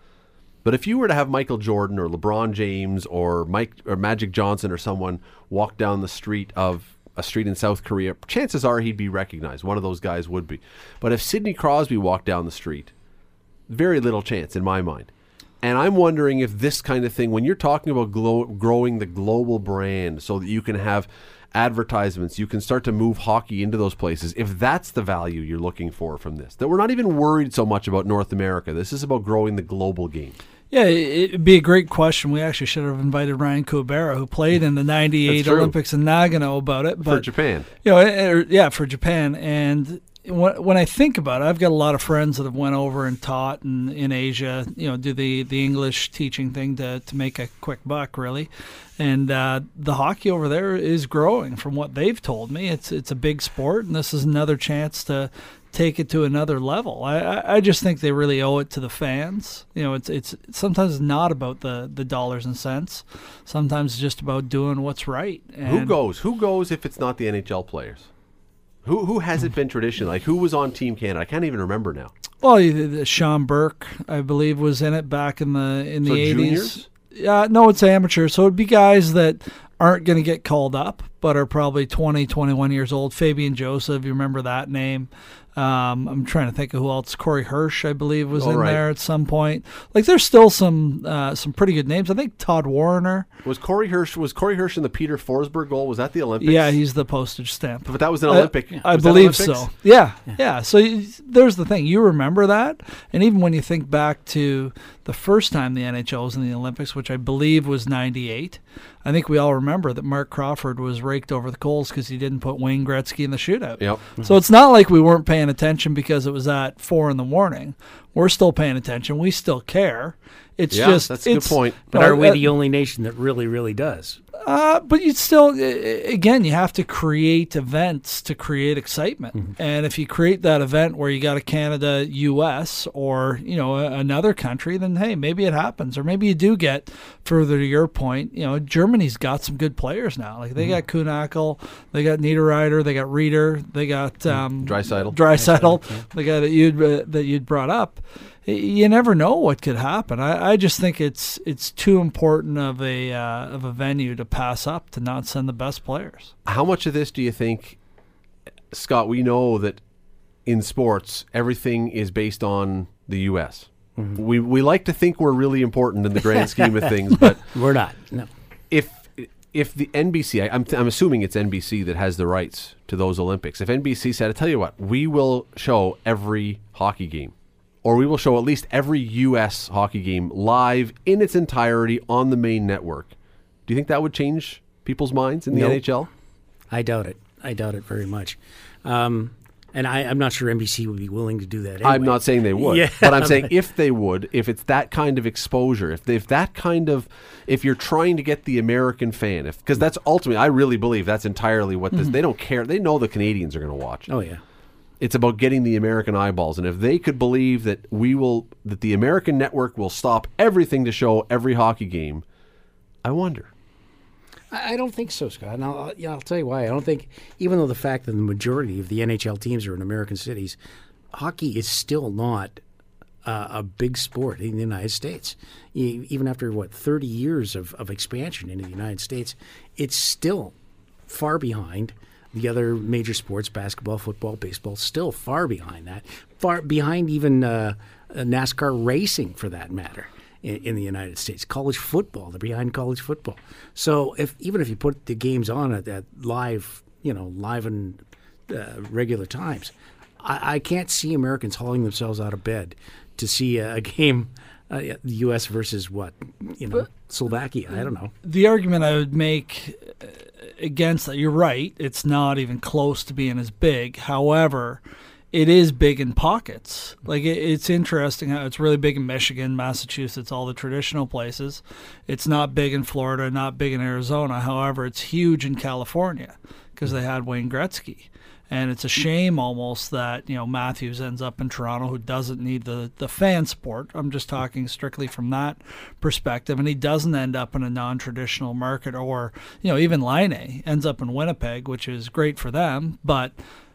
[SPEAKER 2] But if you were to have Michael Jordan or LeBron James or Mike or Magic Johnson or someone walk down the street of a street in South Korea, chances are he'd be recognized. One of those guys would be. But if Sidney Crosby walked down the street, very little chance in my mind. And I'm wondering if this kind of thing, when you're talking about glo- growing the global brand so that you can have advertisements, you can start to move hockey into those places, if that's the value you're looking for from this, that we're not even worried so much about North America. This is about growing the global game.
[SPEAKER 4] Yeah, it- it'd be a great question. We actually should have invited Ryan Kuwabara, who played in the '98 Olympics in Nagano, about it. But
[SPEAKER 2] for Japan.
[SPEAKER 4] you know, yeah, for Japan. And when, when I think about it, I've got a lot of friends that have went over and taught in, in Asia. You know, do the the English teaching thing to to make a quick buck, really. And uh, the hockey over there is growing, from what they've told me. It's it's a big sport, and this is another chance to take it to another level. I, I, I just think they really owe it to the fans. You know, it's it's sometimes not about the, the dollars and cents. Sometimes it's just about doing what's right. And
[SPEAKER 2] Who goes? Who goes if it's not the NHL players? Who who has it been tradition? Like who was on Team Canada? I can't even remember now.
[SPEAKER 4] Well, Sean Burke, I believe, was in it back in the in
[SPEAKER 2] So
[SPEAKER 4] the eighties.
[SPEAKER 2] juniors?
[SPEAKER 4] Yeah, no, it's amateur. So it'd be guys that aren't going to get called up, but are probably 20, 21 years old. Fabian Joseph, you remember that name? Um, I'm trying to think of who else. Corey Hirsch, I believe, was
[SPEAKER 2] Oh,
[SPEAKER 4] in
[SPEAKER 2] right.
[SPEAKER 4] there at some point. Like, there's still some uh, some pretty good names. I think Todd Warriner.
[SPEAKER 2] Was Corey Hirsch was Corey Hirsch in the Peter Forsberg goal? Was that the Olympics?
[SPEAKER 4] Yeah, he's the postage stamp.
[SPEAKER 2] but that was an
[SPEAKER 4] I-
[SPEAKER 2] Olympic.
[SPEAKER 4] I,
[SPEAKER 2] was
[SPEAKER 4] believe
[SPEAKER 2] Olympics?
[SPEAKER 4] so. Yeah, yeah. So you, there's the thing. You remember that, and even when you think back to the first time the NHL was in the Olympics, which I believe was '98, I think we all remember that Marc Crawford was raked over the coals because he didn't put Wayne Gretzky in the shootout.
[SPEAKER 2] Yep.
[SPEAKER 4] So it's not like we weren't paying attention because it was at four in the morning. We're still paying attention. We still care. It's
[SPEAKER 2] Yeah,
[SPEAKER 4] just
[SPEAKER 2] that's a good point.
[SPEAKER 3] But
[SPEAKER 4] no,
[SPEAKER 3] are we
[SPEAKER 4] uh,
[SPEAKER 3] the only nation that really, really does?
[SPEAKER 4] Uh, but you still, again, you have to create events to create excitement.
[SPEAKER 3] Mm-hmm.
[SPEAKER 4] And if you create that event where you got a Canada, U.S. or you know another country, then hey, maybe it happens, or maybe you do get further to your point. You know, Germany's got some good players now. Like they got Kühnhackl, they got Niederreiter, they got Rieder, they got um,
[SPEAKER 2] Draisaitl.
[SPEAKER 4] Draisaitl, the guy that you'd uh, that you'd brought up. Y- You never know what could happen. I, I just think it's it's too important of a uh, of a venue to pass up to not send the best players.
[SPEAKER 2] How much of this do you think, Scott? We know that in sports, everything is based on the U.S.
[SPEAKER 3] Mm-hmm.
[SPEAKER 2] We we like to think we're really important in the grand scheme of things, but
[SPEAKER 3] We're not. No.
[SPEAKER 2] if if the NBC, I, I'm I'm assuming it's NBC that has the rights to those Olympics. If NBC said, "I tell you what, we will show every hockey game." Or we will show at least every U.S. hockey game live in its entirety on the main network. Do you think that would change people's minds in the
[SPEAKER 3] Nope.
[SPEAKER 2] NHL?
[SPEAKER 3] I doubt it. I doubt it very much. Um, and I, I'm not sure NBC would be willing to do that.
[SPEAKER 2] I'm not saying they would,
[SPEAKER 3] Yeah.
[SPEAKER 2] but I'm saying if they would, if it's that kind of exposure, if they, if that kind of, if you're trying to get the American fan, if because that's ultimately, I really believe that's entirely what this. They don't care. They know the Canadians are going to watch.
[SPEAKER 3] Oh yeah.
[SPEAKER 2] It's about getting the American eyeballs, and if they could believe that we will, that the American network will stop everything to show every hockey game, I wonder.
[SPEAKER 3] I don't think so, Scott. And I'll, yeah, I'll tell you why. I don't think, even though the fact that the majority of the NHL teams are in American cities, hockey is still not uh, a big sport in the United States. E- Even after, what, 30 years of, of expansion into the United States, it's still far behind the other major sports basketball, football, baseball, still far behind that. Far behind even uh, uh, NASCAR racing, for that matter in, in the United States. College football, they're behind college football. So if even if you put the games on at, at live, you know, live and uh, regular times, I, I can't see Americans hauling themselves out of bed to see a, a game, uh, the U.S. versus what, you know, Slovakia. I don't know.
[SPEAKER 4] The argument I would make uh, against that, you're right. It's not even close to being as big. However, it is big in pockets. Like it, it's interesting how it's really big in Michigan, Massachusetts, all the traditional places. It's not big in Florida, not big in Arizona. However, it's huge in California because they had Wayne Gretzky. And it's a shame almost that you know Matthews ends up in Toronto, who doesn't need the the fan support. I'm just talking strictly from that perspective, and he doesn't end up in a non-traditional market, or you know even Laine ends up in Winnipeg, which is great for them, but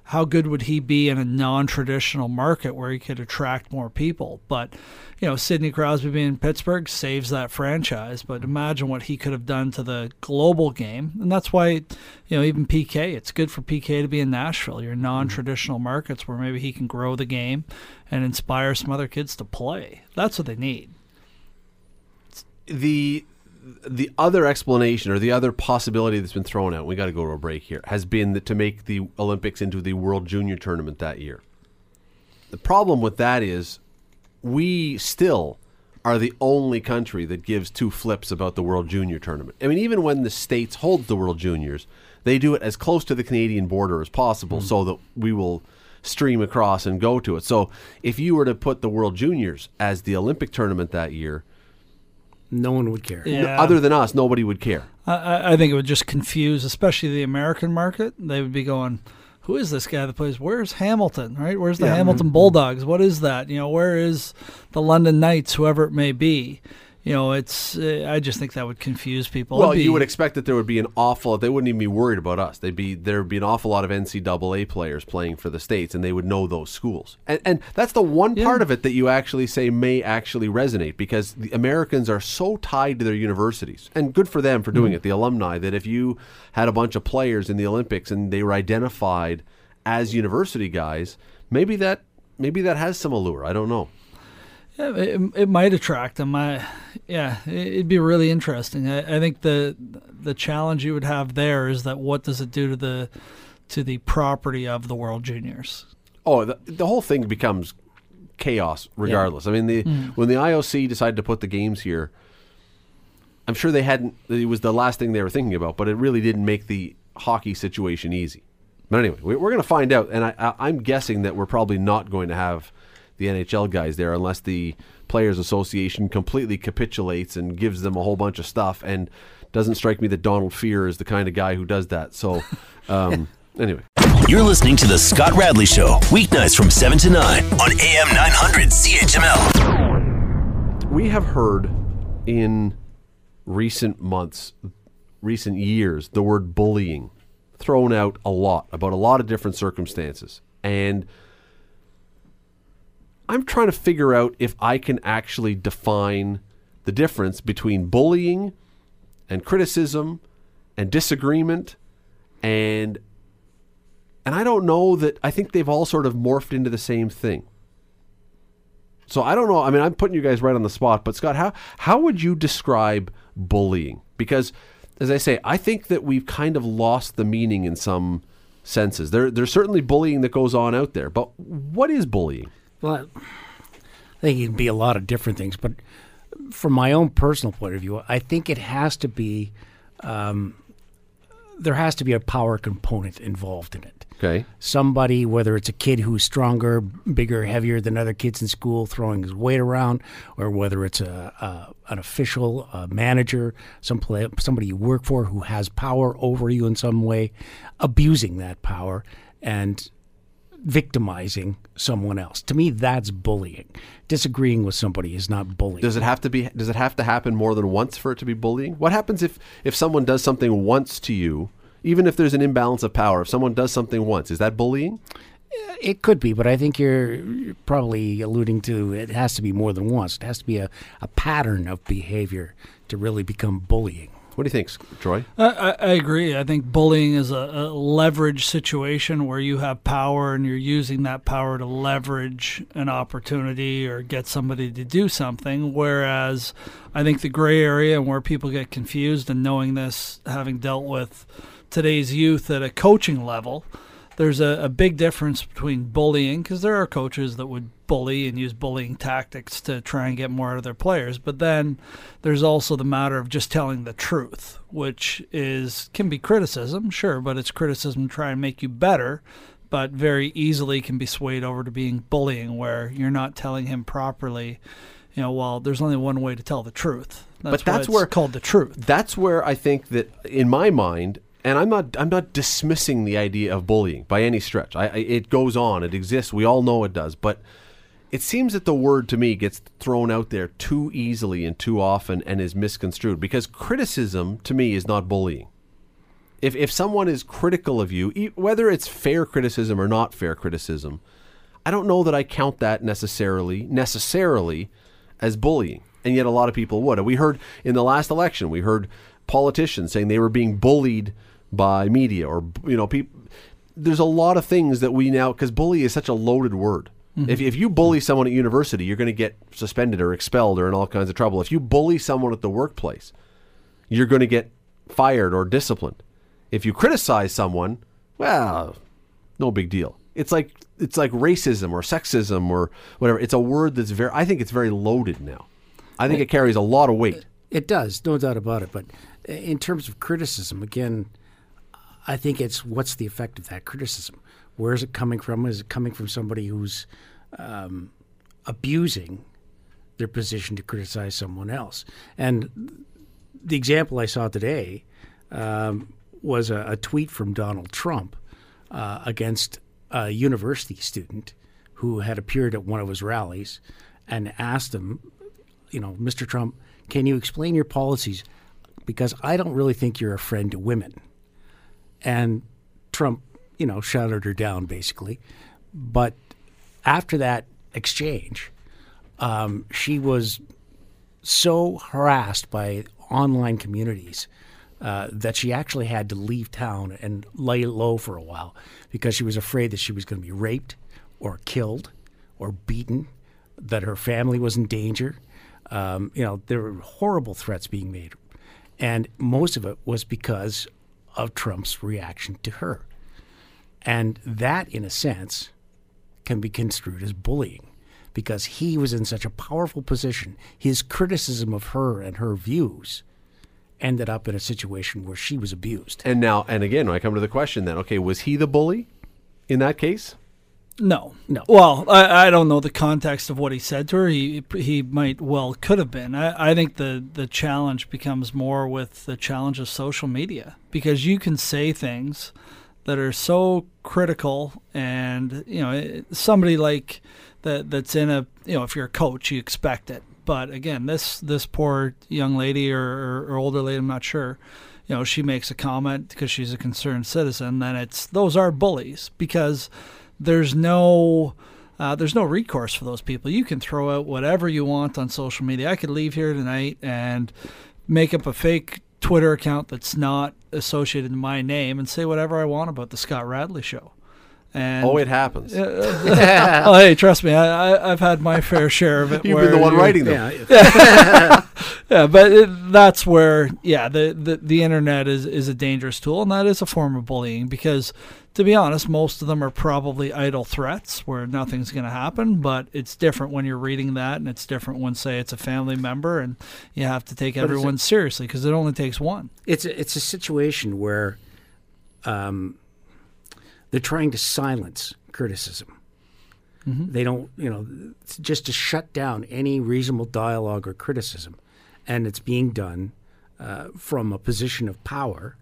[SPEAKER 4] how good would he be in a non-traditional market where he could attract more people? But you know, Sidney Crosby being in Pittsburgh saves that franchise. But imagine what he could have done to the global game, and that's why you know even PK. It's good for PK to be in Nashville, your mm-hmm. non-traditional markets where maybe he can grow the game and inspire some other kids to play. That's what they need.
[SPEAKER 2] the the other explanation or the other possibility that's been thrown out, we got to go to a break here, has been that to make the Olympics into the World Junior Tournament that year. The problem with that is we still are the only country that gives two flips about the World Junior Tournament. I mean, even when the States hold the World Juniors, they do it as close to the Canadian border as possible hmm. so that we will stream across and go to it. So if you were to put the World Juniors as the Olympic tournament that year,
[SPEAKER 3] No one would care.
[SPEAKER 2] no-
[SPEAKER 4] Yeah.
[SPEAKER 2] other than us, nobody would care.
[SPEAKER 4] I- I, I think it would just confuse, especially the American market. They would be going, "Who is this guy that plays? Where's Hamilton? Right? Where's the Hamilton mm-hmm. Bulldogs? What is that? You know, where is the London Knights? Whoever it may be." You know, it's. Uh, I just think that would confuse people.
[SPEAKER 2] Well,
[SPEAKER 4] It'd
[SPEAKER 2] you would expect that there would be an awful. They wouldn't even be worried about us. They'd be there would be an awful lot of NCAA players playing for the states, and they would know those schools. And and that's the one part of it that you actually say may actually resonate because the Americans are so tied to their universities, and good for them for doing
[SPEAKER 4] Mm-hmm.
[SPEAKER 2] it. The alumni that if you had a bunch of players in the Olympics and they were identified as university guys, maybe that maybe that has some allure. I don't know.
[SPEAKER 4] Yeah, it, it might attract them. I, yeah, it- it'd be really interesting. I, I think the the challenge you would have there is that what does it do to the to the property of the World Juniors?
[SPEAKER 2] Oh, the, the whole thing becomes chaos regardless. I mean, the hmm. when the IOC decided to put the games here, I'm sure they hadn't. It was the last thing they were thinking about, but it really didn't make the hockey situation easy. But anyway, we, we're going to find out, and I, I, I'm guessing that we're probably not going to have the NHL guys there unless the Players Association completely capitulates and gives them a whole bunch of stuff and doesn't strike me that Donald Fehr is the kind of guy who does that. So, um, anyway.
[SPEAKER 1] You're listening to The Scott Radley Show, weeknights from 7 to 9 on AM 900 CHML.
[SPEAKER 2] We have heard in recent months, recent years, the word bullying thrown out a lot about a lot of different circumstances. And I'm trying to figure out if I can actually define the difference between bullying and criticism and disagreement and and I don't know that I think they've all sort of morphed into the same thing. So I don't know. I mean, I'm putting you guys right on the spot, but Scott, how how would you describe bullying? Because as I say, I think that we've kind of lost the meaning in some senses. There there's certainly bullying that goes on out there, but what is bullying?
[SPEAKER 3] Well, I think it can be a lot of different things, but from my own personal point of view, I think it has to be um, there has to be a power component involved in it.
[SPEAKER 2] Okay.
[SPEAKER 3] Somebody, whether it's a kid who's stronger, bigger, heavier than other kids in school, throwing his weight around, or whether it's a, a an official, a manager, some play, somebody you work for who has power over you in some way, abusing that power and victimizing someone else. To me, that's bullying. Disagreeing with somebody is not bullying.
[SPEAKER 2] Does it have to be does it have to happen more than once for it to be bullying? What happens if if someone does something once to you, even if there's an imbalance of power, if someone does something once, is that bullying?
[SPEAKER 3] It could be, but I think you're, probably alluding to it has to be more than once. It has to be a, a pattern of behavior to really become bullying.
[SPEAKER 2] What do you think, Troy?
[SPEAKER 4] I, I, agree. I think bullying is a, a leverage situation where you have power and you're using that power to leverage an opportunity or get somebody to do something. Whereas I think the gray area and where people get confused and knowing this, having dealt with today's youth at a coaching level, there's a, a big difference between bullying because there are coaches that would bully and use bullying tactics to try and get more out of their players but then there's also the matter of just telling the truth which is can be criticism sure but it's criticism to try and make you better but very easily can be swayed over to being bullying where you're not telling him properly you know well there's only one way to tell the truth. That's
[SPEAKER 2] but that's where
[SPEAKER 4] called the truth.
[SPEAKER 2] That's where I think that in my mind and I'm not I'm not dismissing the idea of bullying by any stretch. I, I it goes on, it exists. We all know it does, but it seems that the word to me gets thrown out there too easily and too often and is misconstrued because criticism to me is not bullying. If if someone is critical of you, whether it's fair criticism or not fair criticism, I don't know that I count that necessarily necessarily as bullying. And yet a lot of people would. We heard in the last election, we heard politicians saying they were being bullied by media or you know people there's a lot of things that we now because bully is such a loaded word. Mm-hmm. If, if you bully someone at university, you're going to get suspended or expelled or in all kinds of trouble. If you bully someone at the workplace, you're going to get fired or disciplined. If you criticize someone, well, no big deal. It's like it's like racism or sexism or whatever. It's a word that's very. I think it's very loaded now. I think it carries a lot of weight.
[SPEAKER 3] It does, no doubt about it. But in terms of criticism, again, I think it's what's the effect of that criticism? Where is it coming from? Is it coming from somebody who's um, abusing their position to criticize someone else? And the example I saw today um, was a, a tweet from Donald Trump uh, against a university student who had appeared at one of his rallies and asked him, you know, Mr. Trump, can you explain your policies? Because I don't really think you're a friend to women. And Trump, you know, shouted her down basically. But after that exchange, um, she was so harassed by online communities uh, that she actually had to leave town and lay low for a while because she was afraid that she was going to be raped or killed or beaten, that her family was in danger. Um, you know, there were horrible threats being made. And most of it was because of Trump's reaction to her. And that, in a sense, can be construed as bullying because he was in such a powerful position. His criticism of her and her views ended up in a situation where she was abused.
[SPEAKER 2] And now, and again, I come to the question, then, okay, was he the bully in that case?
[SPEAKER 4] No,
[SPEAKER 3] No.
[SPEAKER 4] Well, I, I don't know the context of what he said to her. He he might well could have been. I, I think the the challenge becomes more with the challenge of social media because you can say things that are so critical, and you know somebody like that that's in a you know if you're a coach you expect it. But again, this this poor young lady or, or, or older lady, I'm not sure. You know, she makes a comment because she's a concerned citizen. Then it's those are bullies because there's no uh, there's no recourse for those people. You can throw out whatever you want on social media. I could leave here tonight and make up a fake Twitter account that's not associated to my name and say whatever I want about the Scott Radley show. And
[SPEAKER 2] Oh, it happens.
[SPEAKER 4] oh, hey, trust me, I, I've had my fair share of it.
[SPEAKER 2] You've been the one writing them.
[SPEAKER 3] Yeah,
[SPEAKER 4] yeah, but it, that's where, yeah, the, the the internet is is a dangerous tool, and that is a form of bullying because, to be honest, most of them are probably idle threats where nothing's going to happen. But it's different when you're reading that, and it's different when, say, it's a family member, and you have to take
[SPEAKER 3] a-
[SPEAKER 4] everyone seriously because it only takes one.
[SPEAKER 3] it's a, it's a situation where um, they're trying to silence criticism. They don't, you know, just to shut down any reasonable dialogue or criticism, and it's being done uh, from a position of power,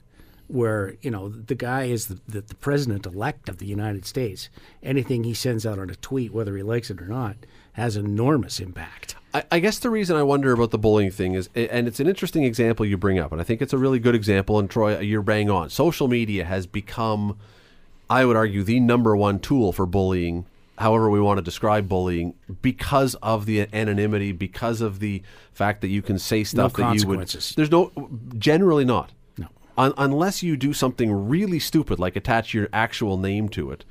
[SPEAKER 3] where you know the guy is the, the, the president elect of the United States. Anything he sends out on a tweet, whether he likes it or not, has enormous impact.
[SPEAKER 2] I, I guess the reason I wonder about the bullying thing is, and it's an interesting example you bring up, and I think it's a really good example. And Troy, you're bang on. Social media has become, I would argue, the number one tool for bullying. However, we want to describe bullying because of the anonymity, because of the fact that you can say stuff that you would. There's no, generally not.
[SPEAKER 3] No.
[SPEAKER 2] Un, unless you do something really stupid, like attach your actual name to it,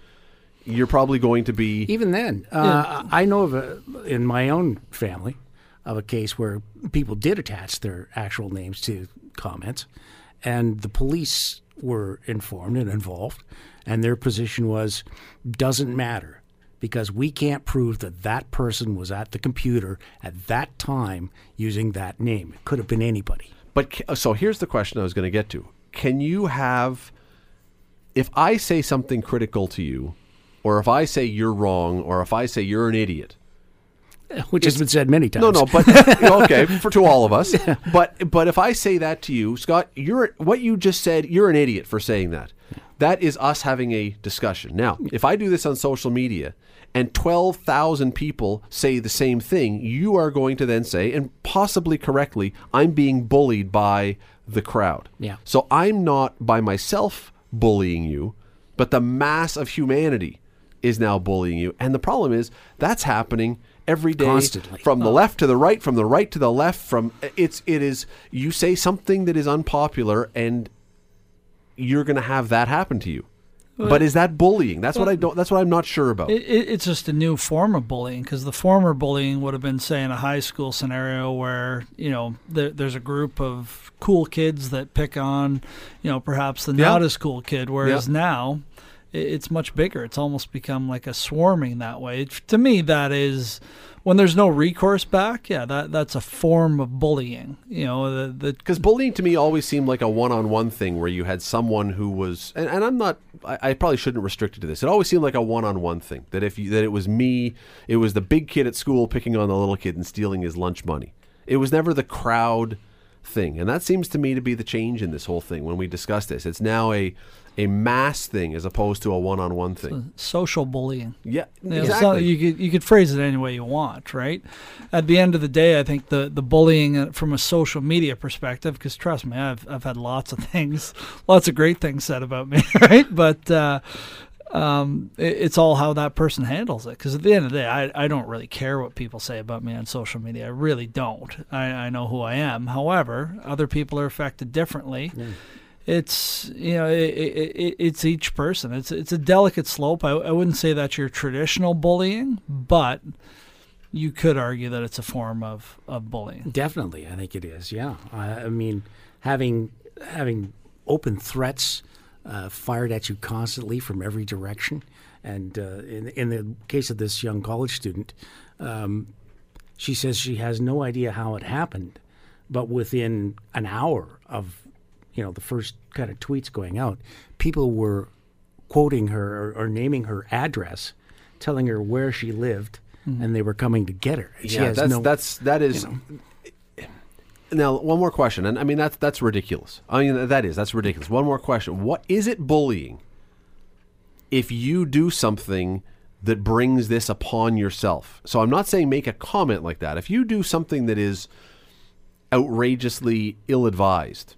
[SPEAKER 2] you're probably going to be.
[SPEAKER 3] Even then, uh, I know of a, in my own family of a case where people did attach their actual names to comments, and the police were informed and involved, and their position was doesn't matter because we can't prove that that person was at the computer at that time using that name. It could have been anybody.
[SPEAKER 2] But so here's the question I was going to get to. Can you have, if I say something critical to you, or if I say you're wrong, or if I say you're an idiot?
[SPEAKER 3] Eh, which has been said many times.
[SPEAKER 2] No, no, but okay, for to all of us. But but if I say that to you, Scott, you're what you just said. You're an idiot for saying that. That is us having a discussion. Now, hmm. if I do this on social media and 12,000 people say the same thing, you are going to then say, and possibly correctly, I'm being bullied by the crowd.
[SPEAKER 3] Yeah.
[SPEAKER 2] So I'm not by myself bullying you, but the mass of humanity is now bullying you. And the problem is that's happening every day
[SPEAKER 3] Constantly.
[SPEAKER 2] from the oh. left to the right, from the right to the left, from it's it is you say something that is unpopular and you're going to have that happen to you. But is that bullying? That's what I don't that's what I'm not sure about.
[SPEAKER 4] It, it, it's just a new form of bullying because the former bullying would have been, say, in a high school scenario where you know there, there's a group of cool kids that pick on, you know, perhaps the
[SPEAKER 2] Yeah.
[SPEAKER 4] not as cool kid. Whereas
[SPEAKER 2] Yeah.
[SPEAKER 4] now, it's much bigger. It's almost become like a swarming that way. To me, that is when there's no recourse back. Yeah, that that's a form of bullying. You know, the
[SPEAKER 2] Because bullying to me always seemed like a one-on-one thing where you had someone who was, and, and I'm not, I, I probably shouldn't restrict it to this. It always seemed like a one-on-one thing. That if you, that it was me, it was the big kid at school picking on the little kid and stealing his lunch money. It was never the crowd thing, and that seems to me to be the change in this whole thing. When we discuss this, it's now a a mass thing as opposed to a one-on-one thing.
[SPEAKER 4] social bullying.
[SPEAKER 2] Yeah,
[SPEAKER 4] You know, so
[SPEAKER 2] exactly.
[SPEAKER 4] you could you could phrase it any way you want, right? At the end of the day, I think the the bullying uh, from a social media perspective, because trust me, I've I've had lots of things, lots of great things said about me, right? But uh, um, it, it's all how that person handles it. Because at the end of the day, I I don't really care what people say about me on social media. I really don't. I I know who I am. However, other people are affected differently it's you know it, it, it, it's each person. It's it's a delicate slope. I, I wouldn't say that's your traditional bullying but you could argue that it's a form of, of bullying.
[SPEAKER 3] Definitely, I think it is. Yeah, I, I mean, having having open threats uh, fired at you constantly from every direction, and uh, in in the case of this young college student, um, she says she has no idea how it happened, but within an hour of you know the first kind of tweets going out, people were quoting her or, or naming her address telling her where she lived, mm-hmm. and they were coming to get her. She
[SPEAKER 2] yeah, that's
[SPEAKER 3] no-
[SPEAKER 2] that's that is. Now, one more question, and I mean that's that's ridiculous. I mean that is that's ridiculous. One more question: What is it bullying? If you do something that brings this upon yourself, so I'm not saying make a comment like that. If you do something that is outrageously ill-advised,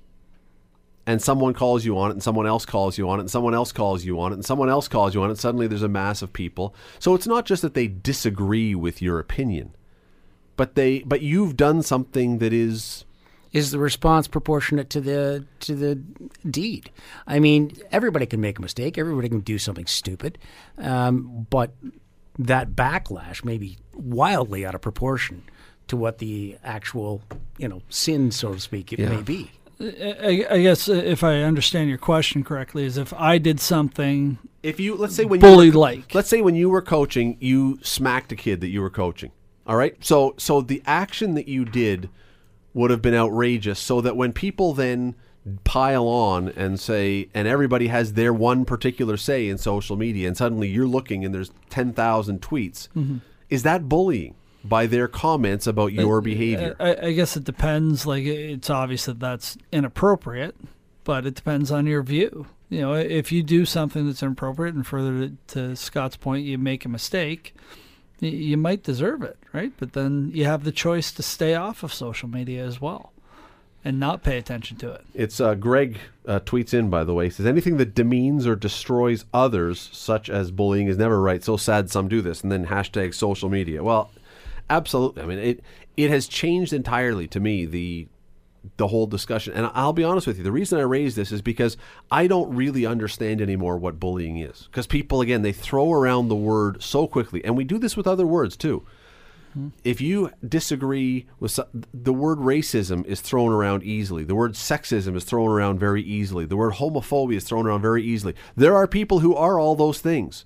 [SPEAKER 2] and someone calls you on it, and someone else calls you on it, and someone else calls you on it, and someone else calls you on it, suddenly there's a mass of people. So it's not just that they disagree with your opinion but they but you've done something that is
[SPEAKER 3] is the response proportionate to the to the deed? I mean, everybody can make a mistake. Everybody can do something stupid, um, but that backlash may be wildly out of proportion to what the actual you know sin, so to speak, it may be.
[SPEAKER 4] I, I guess uh, if I understand your question correctly, is if I did something
[SPEAKER 2] if you let's say when
[SPEAKER 4] bully
[SPEAKER 2] you were,
[SPEAKER 4] like.
[SPEAKER 2] let's say when you were coaching you smacked a kid that you were coaching all right so so the action that you did would have been outrageous so that when people then pile on and say and everybody has their one particular say in social media and suddenly you're looking and there's 10,000 tweets
[SPEAKER 4] Mm-hmm.
[SPEAKER 2] is that bullying by their comments about your behavior
[SPEAKER 4] I, I guess it depends. Like it's obvious that that's inappropriate, but it depends on your view. You know, if you do something that's inappropriate, and further to, to Scott's point, you make a mistake, you might deserve it, right? But then you have the choice to stay off of social media as well, and not pay attention to it.
[SPEAKER 2] It's uh, Greg uh, tweets in, by the way, says anything that demeans or destroys others, such as bullying, is never right. So sad some do this, and then hashtag social media. Well, absolutely. I mean, it it has changed entirely to me the the whole discussion. And I'll be honest with you, the reason I raise this is because I don't really understand anymore what bullying is. Because people, again, they throw around the word so quickly, and we do this with other words too. Mm-hmm. If you disagree with the word racism is thrown around easily. The word sexism is thrown around very easily. The word homophobia is thrown around very easily. There are people who are all those things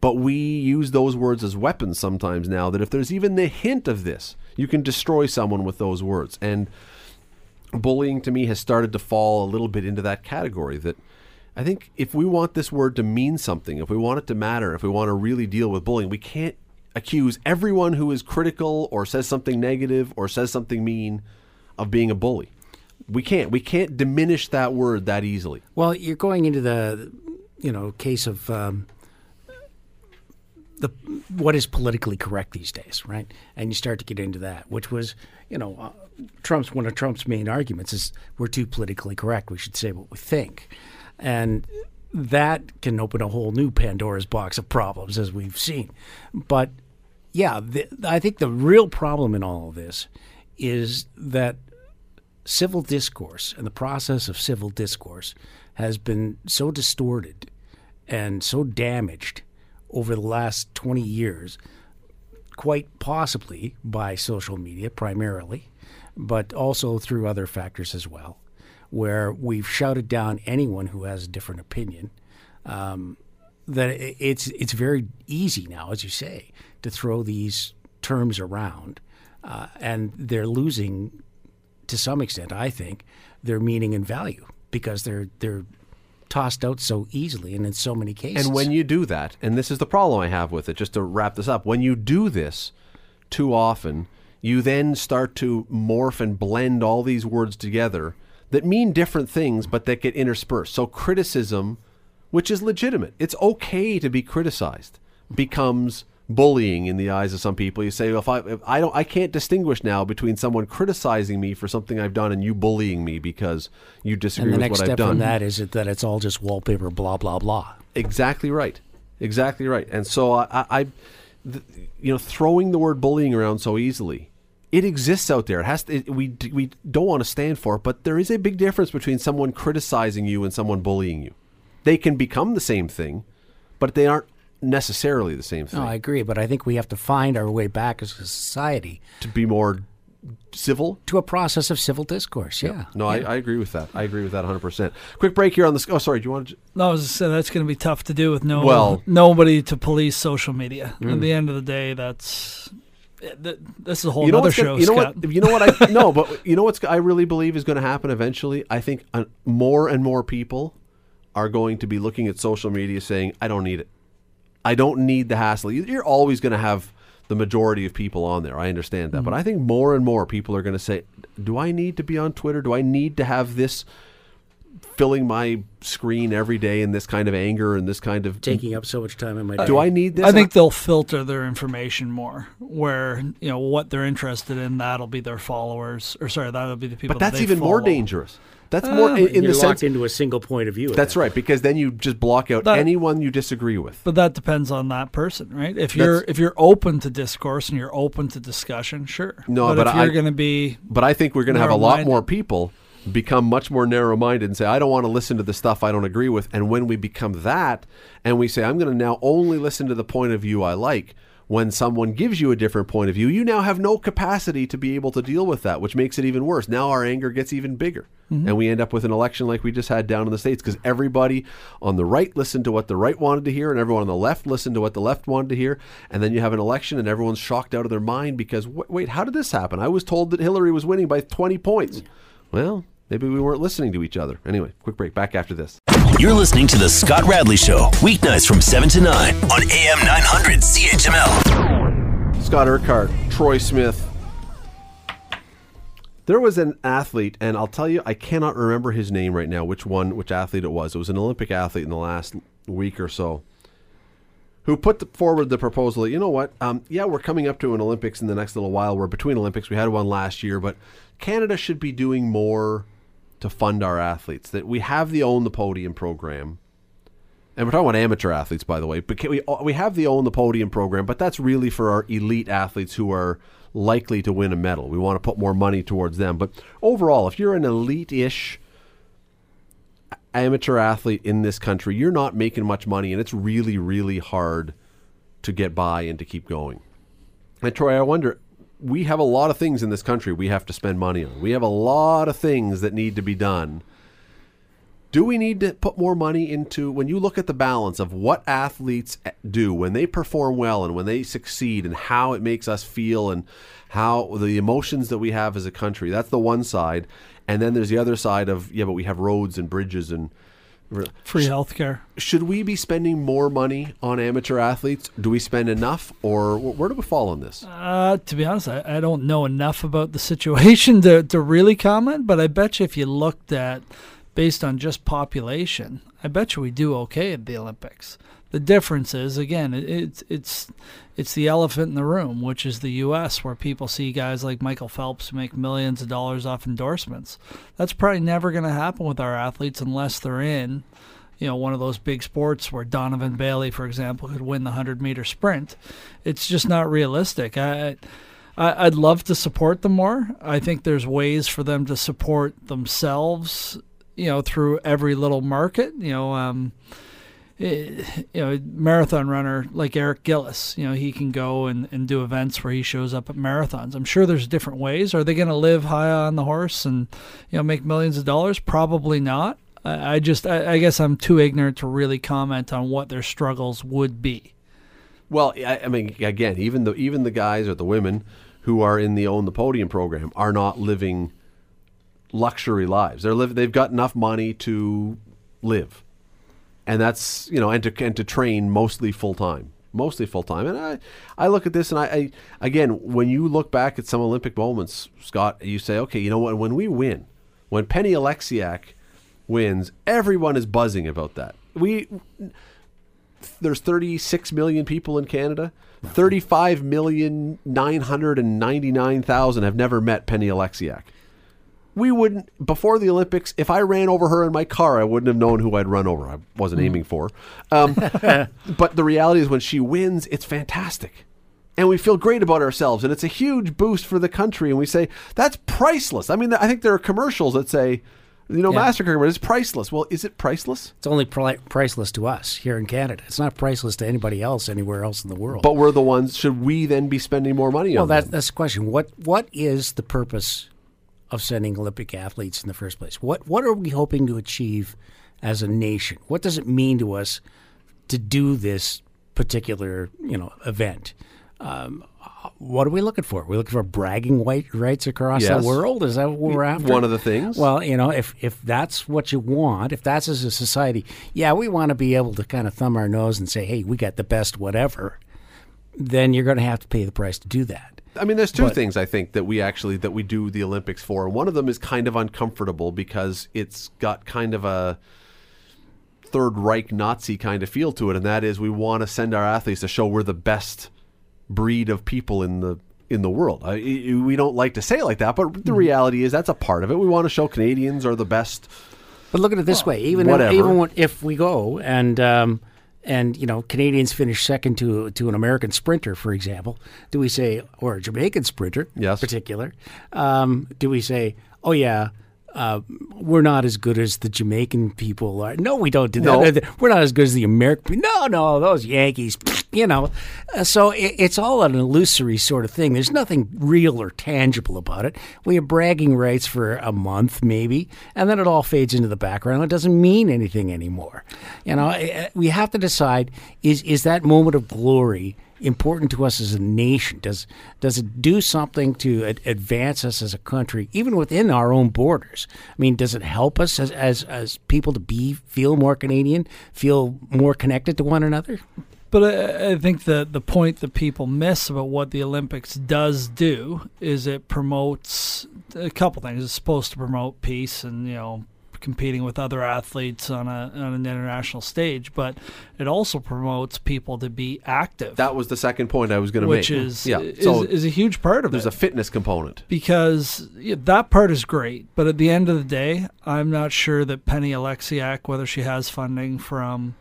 [SPEAKER 2] but we use those words as weapons sometimes now that if there's even the hint of this you can destroy someone with those words and bullying to me has started to fall a little bit into that category that I think if we want this word to mean something, if we want it to matter, if we want to really deal with bullying, we can't accuse everyone who is critical or says something negative or says something mean of being a bully. We can't. We can't diminish that word that easily.
[SPEAKER 3] Well, you're going into the, you know, case of um, the what is politically correct these days, right? And you start to get into that, which was, you know, uh, Trump's one of Trump's main arguments is we're too politically correct. We should say what we think, and that can open a whole new Pandora's box of problems, as we've seen. But yeah, the, I think the real problem in all of this is that civil discourse and the process of civil discourse has been so distorted and so damaged over the last 20 years, quite possibly by social media primarily, but also through other factors as well, where we've shouted down anyone who has a different opinion. Um, that it's it's very easy now, as you say, to throw these terms around, uh, and they're losing to some extent, I think, their meaning and value because they're they're tossed out so easily and in so many cases.
[SPEAKER 2] And when you do that, and this is the problem I have with it, just to wrap this up, when you do this too often, you then start to morph and blend all these words together that mean different things, but that get interspersed. So criticism, which is legitimate, it's okay to be criticized, becomes bullying in the eyes of some people. You say, well, if I, if I don't, I can't distinguish now between someone criticizing me for something I've done and you bullying me because you disagree
[SPEAKER 3] and the
[SPEAKER 2] with
[SPEAKER 3] next
[SPEAKER 2] what
[SPEAKER 3] step
[SPEAKER 2] I've done.
[SPEAKER 3] from that is it that it's all just wallpaper, blah blah blah.
[SPEAKER 2] Exactly right. Exactly right. And so I, I, I th- you know, throwing the word bullying around so easily, it exists out there. It has to, it, we we don't want to stand for it, but there is a big difference between someone criticizing you and someone bullying you. They can become the same thing, but they aren't necessarily the same thing.
[SPEAKER 3] No, I agree, but I think we have to find our way back as a society
[SPEAKER 2] to be more civil.
[SPEAKER 3] to a process of civil discourse. Yeah.
[SPEAKER 2] No, I, I agree with that. I agree with that 100%. Quick break here on this. Oh, sorry. Do you want to?
[SPEAKER 4] No, I was just saying that's going to be tough to do with no
[SPEAKER 2] Well-
[SPEAKER 4] nobody to police social media. At the end of the day, that's eh, this is a whole
[SPEAKER 2] you know
[SPEAKER 4] other show,
[SPEAKER 2] gonna, you know
[SPEAKER 4] Scott.
[SPEAKER 2] what you know what I no but you know what's I really believe is going to happen eventually I think uh, more and more people are going to be looking at social media saying I don't need it I don't need the hassle. You- You're always going to have the majority of people on there. I understand that, but I think more and more people are going to say, "Do I need to be on Twitter? Do I need to have this filling my screen every day in this kind of anger and this kind of
[SPEAKER 3] Taking up so much time in my day.
[SPEAKER 2] Do I need this?
[SPEAKER 4] I think they'll filter their information more, where you know what they're interested in. That'll be their followers, or sorry, that'll be the people.
[SPEAKER 2] but
[SPEAKER 4] that
[SPEAKER 2] that's
[SPEAKER 4] they
[SPEAKER 2] even more dangerous. That's ah, more in, in
[SPEAKER 3] You're
[SPEAKER 2] the
[SPEAKER 3] locked
[SPEAKER 2] sense.
[SPEAKER 3] into a single point of view.
[SPEAKER 2] That's
[SPEAKER 3] that
[SPEAKER 2] right, because then you just block out
[SPEAKER 4] That-
[SPEAKER 2] anyone you disagree with.
[SPEAKER 4] But that depends on that person, right? If you're
[SPEAKER 2] That's-
[SPEAKER 4] if you're open to discourse and you're open to discussion, sure.
[SPEAKER 2] No,
[SPEAKER 4] but,
[SPEAKER 2] but
[SPEAKER 4] if
[SPEAKER 2] I-
[SPEAKER 4] you're going to be
[SPEAKER 2] But I think we're going to have a lot more people become much more narrow-minded and say, "I don't want to listen to the stuff I don't agree with." And when we become that, and we say, "I'm going to now only listen to the point of view I like," when someone gives you a different point of view, you now have no capacity to be able to deal with that, which makes it even worse. Now our anger gets even bigger,
[SPEAKER 4] Mm-hmm.
[SPEAKER 2] and we end up with an election like we just had down in the states because everybody on the right listened to what the right wanted to hear, and everyone on the left listened to what the left wanted to hear, and then you have an election, and everyone's shocked out of their mind because "Wait, wait, how did this happen? I was told that Hillary was winning by 20 points. Well, maybe we weren't listening to each other. Anyway, quick break. Back after this.
[SPEAKER 1] You're listening to The Scott Radley Show, weeknights from 7 to 9 on AM 900 CHML.
[SPEAKER 2] Scot Urquhart, Troy Smith. There was an athlete, and I'll tell you, I cannot remember his name right now, which one, which athlete it was. It was an Olympic athlete in the last week or so, who put forward the proposal that, you know what, um, yeah, we're coming up to an Olympics in the next little while. We're between Olympics. We had one last year, but Canada should be doing more to fund our athletes. That we have the Own the Podium program. And we're talking about amateur athletes, by the way. But we uh, we have the own the podium program, but that's really for our elite athletes who are likely to win a medal. We want to put more money towards them. But overall, if you're an elite-ish amateur athlete in this country, you're not making much money, and it's really, really hard to get by and to keep going. And Troy, I wonder, we have a lot of things in this country we have to spend money on. We have a lot of things that need to be done. Do we need to put more money into when you look at the balance of what athletes do when they perform well and when they succeed and how it makes us feel and how the emotions that we have as a country? That's the one side. And then there's the other side of, yeah, but we have roads and bridges and
[SPEAKER 4] free healthcare.
[SPEAKER 2] should we be spending more money on amateur athletes? Do we spend enough, or where do we fall on this?
[SPEAKER 4] Uh, to be honest, I, I don't know enough about the situation to, to really comment, but I bet you if you looked at based on just population, I bet you we do okay at the Olympics. The difference is again, it, it's it's it's the elephant in the room, which is the U.S., where people see guys like Michael Phelps make millions of dollars off endorsements. That's probably never going to happen with our athletes unless they're in you know, one of those big sports where Donovan Bailey, for example, could win the 100 meter sprint. It's just not realistic. I, I'd love to support them more. I think there's ways for them to support themselves, you know, through every little market. You know, um, Eh, you know, marathon runner like Eric Gillis, you know, he can go and, and do events where he shows up at marathons. I'm sure there's different ways. Are they going to live high on the horse and, you know, make millions of dollars? Probably not. I, I just, I, I guess I'm too ignorant to really comment on what their struggles would be.
[SPEAKER 2] Well, I, I mean, again, even the even the guys or the women who are in the own the podium program are not living luxury lives. They're live. They've got enough money to live, and that's you know, and to and to train mostly full time, mostly full time. And I I look at this and I, I again, when you look back at some Olympic moments, Scott, you say, okay, you know what? When we win, when Penny Oleksiak wins, everyone is buzzing about that. We there's 36 million people in Canada. 35 million 999,000 have never met Penny Oleksiak. We wouldn't before the Olympics. If I ran over her in my car, I wouldn't have known who I'd run over. I wasn't aiming for. Um, but the reality is, when she wins, it's fantastic, and we feel great about ourselves, and it's a huge boost for the country. And we say that's priceless. I mean, I think there are commercials that say, you know,
[SPEAKER 3] Yeah.
[SPEAKER 2] Mastercard is priceless. Well, is it priceless?
[SPEAKER 3] It's only pri- priceless to us here in Canada. It's not priceless to anybody else anywhere else in the world.
[SPEAKER 2] But we're the ones. Should we then be spending more money
[SPEAKER 3] well,
[SPEAKER 2] on
[SPEAKER 3] that,
[SPEAKER 2] them?
[SPEAKER 3] that's the question. What What is the purpose of sending Olympic athletes in the first place? What What are we hoping to achieve as a nation? What does it mean to us to do this particular you know event? Um, what are we looking for? We're looking for bragging white rights across
[SPEAKER 2] Yes.
[SPEAKER 3] the world. Is that what we're after?
[SPEAKER 2] One of the things.
[SPEAKER 3] Well, you know, if if that's what you want, if that's as a society, yeah, we want to be able to kind of thumb our nose and say, "Hey, we got the best whatever." Then you're going to have to pay the price to do that.
[SPEAKER 2] I mean, there's two
[SPEAKER 3] But-
[SPEAKER 2] things I think that we actually that we do the Olympics for. One of them is kind of uncomfortable because it's got kind of a Third Reich Nazi kind of feel to it, and that is we want to send our athletes to show we're the best breed of people in the in the world. I, we don't like to say it like that, but
[SPEAKER 3] Mm-hmm.
[SPEAKER 2] the reality is that's a part of it. We want to show Canadians are the best.
[SPEAKER 3] But look at it this way: even
[SPEAKER 2] whatever.
[SPEAKER 3] even if we go and um, and you know Canadians finish second to to an American sprinter, for example, do we say or a Jamaican sprinter,
[SPEAKER 2] Yes.
[SPEAKER 3] particular? Um, do we say, oh yeah? Uh, we're not as good as the Jamaican people are. No, we don't do that.
[SPEAKER 2] No.
[SPEAKER 3] We're not as good as the American. No, no, those Yankees. You know, uh, so it, it's all an illusory sort of thing. There's nothing real or tangible about it. We have bragging rights for a month, maybe, and then it all fades into the background. It doesn't mean anything anymore. You know, we have to decide: is is that moment of glory? Important to us as a nation? Does does it do something to ad- advance us as a country, even within our own borders? I mean, does it help us as as, as people to be feel more Canadian, feel more connected to one another?
[SPEAKER 4] But I, I think the the point that people miss about what the Olympics does do is it promotes a couple things. It's supposed to promote peace and you know competing with other athletes on a on an international stage, but it also promotes people to be active,
[SPEAKER 2] That was the second point I was going to make.
[SPEAKER 4] which is
[SPEAKER 2] yeah.
[SPEAKER 4] is,
[SPEAKER 2] so
[SPEAKER 4] is a huge part of
[SPEAKER 2] there's
[SPEAKER 4] it
[SPEAKER 2] a fitness component.
[SPEAKER 4] because yeah, that part is great. But at the end of the day, I'm not sure that Penny Oleksiak, whether she has funding from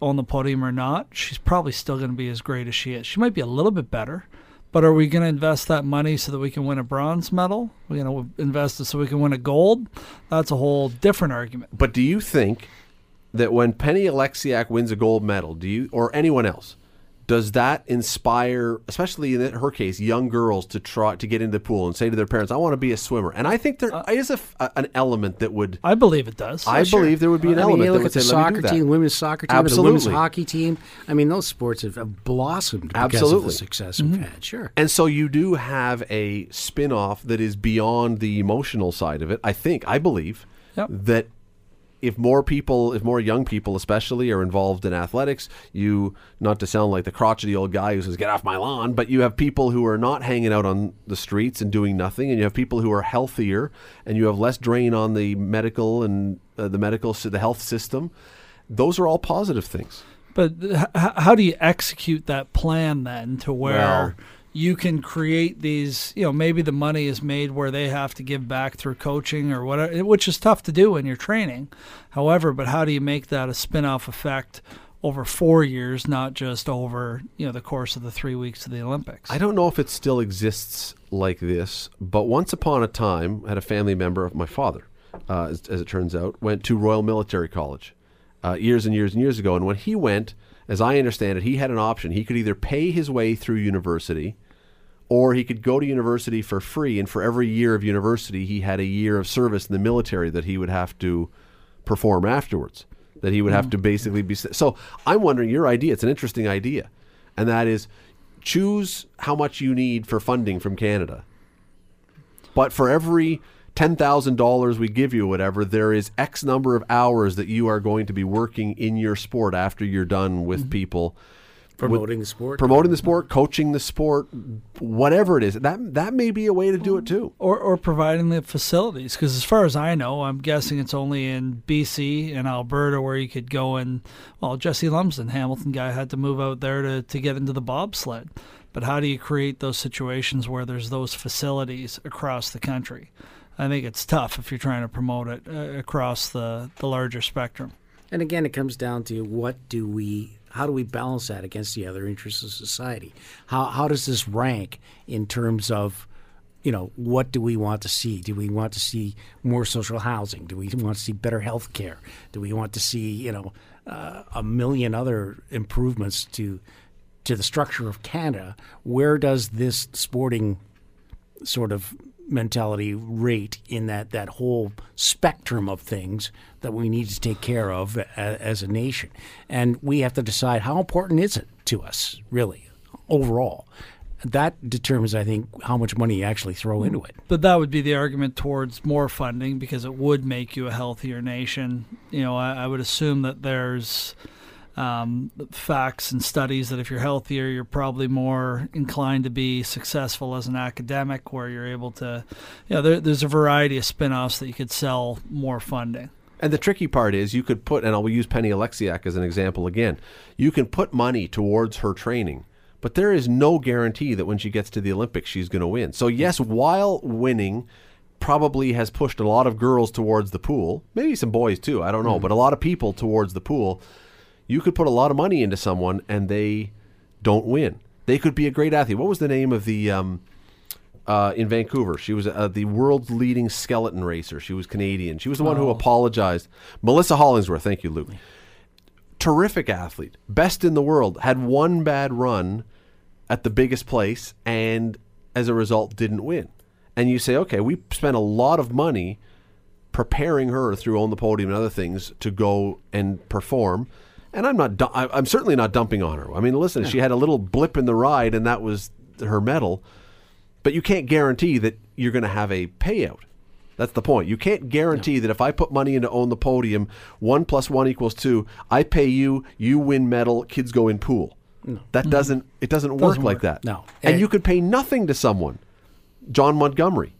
[SPEAKER 4] on the podium or not, she's probably still going to be as great as she is. She might be a little bit better, but are we going to invest that money so that we can win a bronze medal? We're going to invest it so we can win a gold? That's a whole different argument.
[SPEAKER 2] But do you think that when Penny Oleksiak wins a gold medal, do you or anyone else, does that inspire, especially in her case, young girls to try to get into the pool and say to their parents, "I want to be a swimmer"? And I think there
[SPEAKER 3] Uh,
[SPEAKER 2] is a f a an element that would.
[SPEAKER 4] I believe it does.
[SPEAKER 2] I believe there would be an
[SPEAKER 3] I mean,
[SPEAKER 2] element
[SPEAKER 3] you
[SPEAKER 2] that
[SPEAKER 3] look
[SPEAKER 2] would
[SPEAKER 3] at the
[SPEAKER 2] say,
[SPEAKER 3] soccer
[SPEAKER 2] do that."
[SPEAKER 3] team, women's soccer team, the women's
[SPEAKER 2] Absolutely.
[SPEAKER 3] hockey team. I mean, those sports have, have blossomed because of
[SPEAKER 2] Absolutely.
[SPEAKER 3] the success we've had. Sure.
[SPEAKER 2] And so you do have a spin-off that is beyond the emotional side of it. I think, I believe
[SPEAKER 4] Yep.
[SPEAKER 2] that if more people, if more young people especially are involved in athletics, you not to sound like the crotchety old guy who says get off my lawn, but you have people who are not hanging out on the streets and doing nothing and you have people who are healthier and you have less drain on the medical and uh, the medical the health system. Those are all positive things.
[SPEAKER 4] But h- how do you execute that plan then to where
[SPEAKER 2] Well-
[SPEAKER 4] you can create these? You know, maybe the money is made where they have to give back through coaching or whatever, which is tough to do when you're training. However, but how do you make that a spin-off effect over four years, not just over you know the course of the three weeks of the Olympics?
[SPEAKER 2] I don't know if it still exists like this, but once upon a time, I had a family member of my father, uh, as, as it turns out, went to Royal Military College uh, years and years and years ago. And when he went, as I understand it, he had an option. He could either pay his way through university, or he could go to university for free. And for every year of university, he had a year of service in the military that he would have to perform afterwards. That he would have hmm. to basically be. So I'm wondering your idea. It's an interesting idea, and that is choose how much you need for funding from Canada. But for every ten thousand dollars we give you, whatever, there is X number of hours that you are going to be working in your sport after you're done with mm-hmm. people.
[SPEAKER 3] Promoting the sport.
[SPEAKER 2] Promoting the sport, coaching the sport, whatever it is. That that may be a way to do it too.
[SPEAKER 4] or or providing the facilities because as far as I know, I'm guessing it's only in BC and Alberta where you could go and well, Jesse Lumsden, Hamilton guy, had to move out there to to get into the bobsled. But how do you create those situations where there's those facilities across the country? I think it's tough if you're trying to promote it uh, across the the larger spectrum.
[SPEAKER 3] And again, it comes down to what do we, how do we balance that against the other interests of society? How how does this rank in terms of, you know, what do we want to see? Do we want to see more social housing? Do we want to see better health care? Do we want to see, you know, uh, a million other improvements to to the structure of Canada? Where does this sporting sort of mentality rate in that, that whole spectrum of things that we need to take care of as a nation. And we have to decide how important is it to us, really, overall. that determines, I think, how much money you actually throw into it.
[SPEAKER 4] But that would be the argument towards more funding because it would make you a healthier nation. You know, I, I would assume that there's um, facts and studies that if you're healthier, you're probably more inclined to be successful as an academic, where you're able to, you know, there, there's a variety of spin offs that you could sell more funding.
[SPEAKER 2] And the tricky part is you could put, and I'll use Penny Oleksiak as an example again. You can put money towards her training, but there is no guarantee that when she gets to the Olympics, she's going to win. So, yes, while winning probably has pushed a lot of girls towards the pool, maybe some boys too, I don't know, but a lot of people towards the pool. You could put a lot of money into someone and they don't win. They could be a great athlete. What was the name of the um, uh, in Vancouver? She was uh, the world's leading skeleton racer. She was Canadian. She was the one who apologized. Mellisa Hollingsworth. Thank you, Luke. Terrific athlete, best in the world. Had one bad run at the biggest place, and as a result, didn't win. And you say, okay, we spent a lot of money preparing her through on the podium and other things to go and perform. And I'm not. I'm certainly not dumping on her. I mean, listen, she had a little blip in the ride, and that was her medal. But you can't guarantee that you're going to have a payout. That's the point. You can't guarantee that if I put money into own the podium, one plus one equals two. I pay you, you win medal, kids go in pool. That mm-hmm. doesn't. It doesn't, work like that.
[SPEAKER 3] No.
[SPEAKER 2] and
[SPEAKER 3] And-
[SPEAKER 2] you could pay nothing to someone. Jon Montgomery,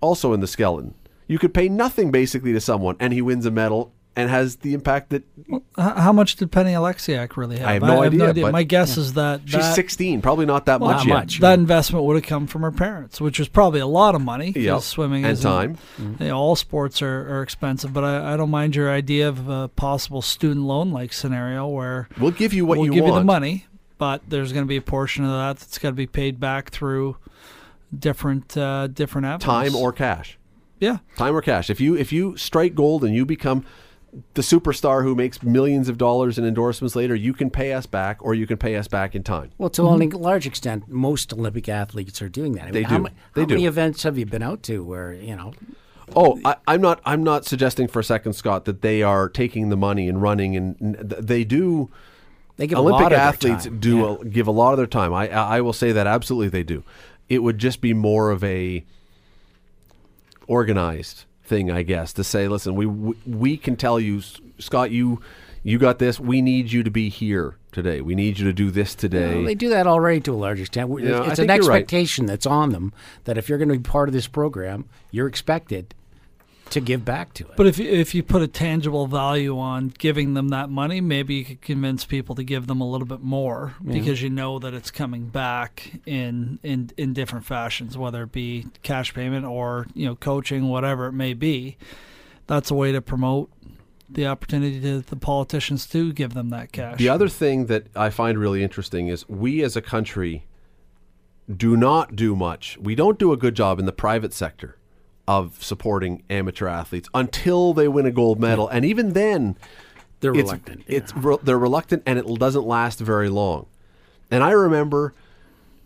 [SPEAKER 2] also in the skeleton. You could pay nothing basically to someone, and he wins a medal and has the impact that
[SPEAKER 4] H- how much did Penny Oleksiak really have?
[SPEAKER 2] I have no idea, but-
[SPEAKER 4] My guess is that
[SPEAKER 2] she's
[SPEAKER 4] that,
[SPEAKER 2] 16. Probably not that
[SPEAKER 3] Well,
[SPEAKER 2] much
[SPEAKER 3] not
[SPEAKER 2] yet.
[SPEAKER 3] much.
[SPEAKER 4] that investment would have come from her parents, which was probably a lot of money.
[SPEAKER 2] Yep.
[SPEAKER 4] swimming
[SPEAKER 2] And
[SPEAKER 4] is
[SPEAKER 2] time.
[SPEAKER 4] You know, all sports are, are expensive, but I, I don't mind your idea of a possible student loan like scenario where
[SPEAKER 2] We'll give you what
[SPEAKER 4] we'll
[SPEAKER 2] you
[SPEAKER 4] give
[SPEAKER 2] want.
[SPEAKER 4] you the money, but there's going to be a portion of that that's got to be paid back through different uh, different avenues.
[SPEAKER 2] Time or cash.
[SPEAKER 4] yeah,
[SPEAKER 2] Time or cash. If you if you strike gold and you become the superstar who makes millions of dollars in endorsements later, you can pay us back, or you can pay us back in time.
[SPEAKER 3] Well, to a mm-hmm. large extent, most Olympic athletes are doing that. I mean,
[SPEAKER 2] They
[SPEAKER 3] how
[SPEAKER 2] do.
[SPEAKER 3] ma-
[SPEAKER 2] They
[SPEAKER 3] how
[SPEAKER 2] do.
[SPEAKER 3] many events have you been out to where you know?
[SPEAKER 2] Oh, I, I'm not. I'm not suggesting for a second, Scott, that they are taking the money and running, and, and they do.
[SPEAKER 3] They give a
[SPEAKER 2] Olympic
[SPEAKER 3] lot of their
[SPEAKER 2] athletes
[SPEAKER 3] time.
[SPEAKER 2] do
[SPEAKER 3] Yeah.
[SPEAKER 2] a, give a lot of their time. I I will say that absolutely they do. It would just be more of a organized thing, I guess, to say, listen, we we, can tell you, Scott, you you got this. We need you to be here today. We need you to do this today.
[SPEAKER 3] Well, they do that already to a large extent.
[SPEAKER 2] Yeah,
[SPEAKER 3] it's an
[SPEAKER 2] you're right.
[SPEAKER 3] expectation that's on them that if you're going to be part of this program, you're expected to give back to it.
[SPEAKER 4] But if you, if you put a tangible value on giving them that money, maybe you could convince people to give them a little bit more because you know that it's coming back in in in different fashions, whether it be cash payment or you know coaching, whatever it may be. That's a way to promote the opportunity to the politicians to give them that cash.
[SPEAKER 2] The other thing that I find really interesting is we as a country do not do much. We don't do a good job in the private sector of supporting amateur athletes until they win a gold medal. And even then,
[SPEAKER 3] they're
[SPEAKER 2] it's,
[SPEAKER 3] reluctant.
[SPEAKER 2] It's re- they're reluctant, and it doesn't last very long. And I remember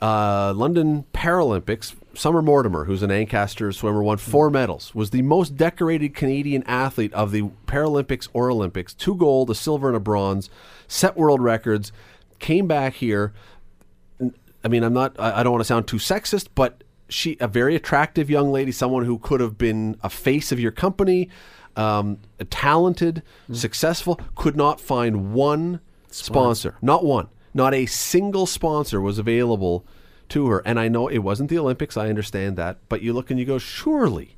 [SPEAKER 2] uh, London Paralympics. Summer Mortimer, who's an Ancaster swimmer, won four medals. Was the most decorated Canadian athlete of the Paralympics or Olympics. Two gold, a silver, and a bronze. Set world records. Came back here. I mean, I'm not. I don't want to sound too sexist, but she, a very attractive young lady, someone who could have been a face of your company, um, talented, successful, could not find one sponsor. Not one. Not a single sponsor was available to her. And I know it wasn't the Olympics. I understand that, but you look and you go, surely.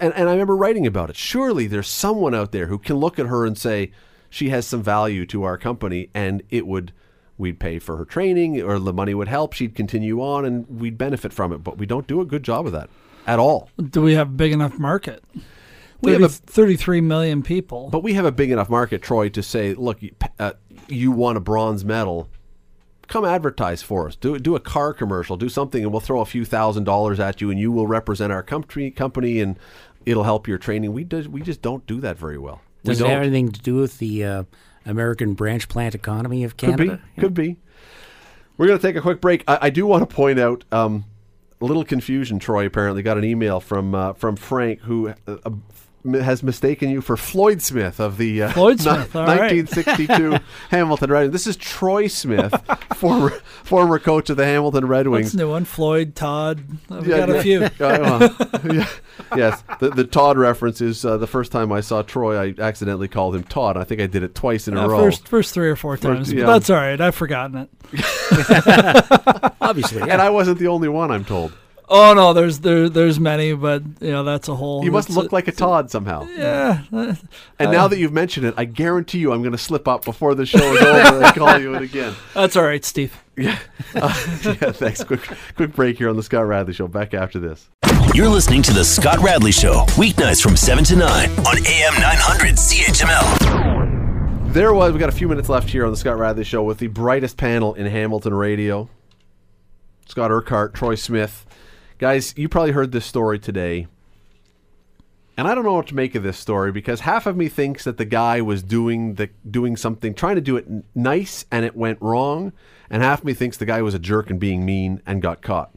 [SPEAKER 2] And, and I remember writing about it. Surely there's someone out there who can look at her and say she has some value to our company, and it would we'd pay for her training or the money would help she'd continue on and we'd benefit from it but we don't do a good job of that at all
[SPEAKER 4] Do we have a big enough market?
[SPEAKER 2] We have a-
[SPEAKER 4] 33 million people.
[SPEAKER 2] but we have a big enough market troy to say look you, uh, you won a bronze medal come advertise for us do do a car commercial do something and we'll throw a few thousand dollars at you and you will represent our company company and it'll help your training we do, we just don't do that very well we
[SPEAKER 3] Does it
[SPEAKER 2] don't.
[SPEAKER 3] have anything to do with the uh, American branch plant economy of
[SPEAKER 2] Could
[SPEAKER 3] Canada?
[SPEAKER 2] be. Could be. We're going to take a quick break. I, I do want to point out um, a little confusion. Troy apparently got an email from uh, from Frank, who uh, has mistaken you for Floyd Smith of the uh,
[SPEAKER 4] Floyd Smith, all right.
[SPEAKER 2] 1962 Hamilton Red Wings. This is Troy Smith, former former coach of the Hamilton Red Wings.
[SPEAKER 4] That's a new one. Floyd, Todd. I've
[SPEAKER 2] Yeah,
[SPEAKER 4] got
[SPEAKER 2] yeah.
[SPEAKER 4] a few.
[SPEAKER 2] Yeah, well, yeah, yes, the, the Todd reference is uh, the first time I saw Troy, I accidentally called him Todd. I think I did it twice in a row.
[SPEAKER 4] first, first three or four times.
[SPEAKER 2] yeah.
[SPEAKER 4] But that's all right. I've forgotten it.
[SPEAKER 3] Obviously, yeah.
[SPEAKER 2] and I wasn't the only one, I'm told.
[SPEAKER 4] Oh no, there's there there's many, but you know that's a whole.
[SPEAKER 2] You must look
[SPEAKER 4] a-
[SPEAKER 2] like a Todd somehow.
[SPEAKER 4] Yeah, uh,
[SPEAKER 2] And now that you've mentioned it, I guarantee you I'm going to slip up before the show is over and call you it again.
[SPEAKER 4] that's all right, Steve.
[SPEAKER 2] Yeah. Uh, yeah, thanks. Quick, quick break here on the Scott Radley Show. Back after this.
[SPEAKER 1] You're listening to The Scott Radley Show, weeknights from 7 to 9 on AM 900 CHML.
[SPEAKER 2] There was, we got a few minutes left here on the Scott Radley Show with the brightest panel in Hamilton radio. Scot Urquhart, Troy Smith. Guys, you probably heard this story today. And I don't know what to make of this story because half of me thinks that the guy was doing the doing something, trying to do it nice, and it went wrong, and half of me thinks the guy was a jerk and being mean and got caught.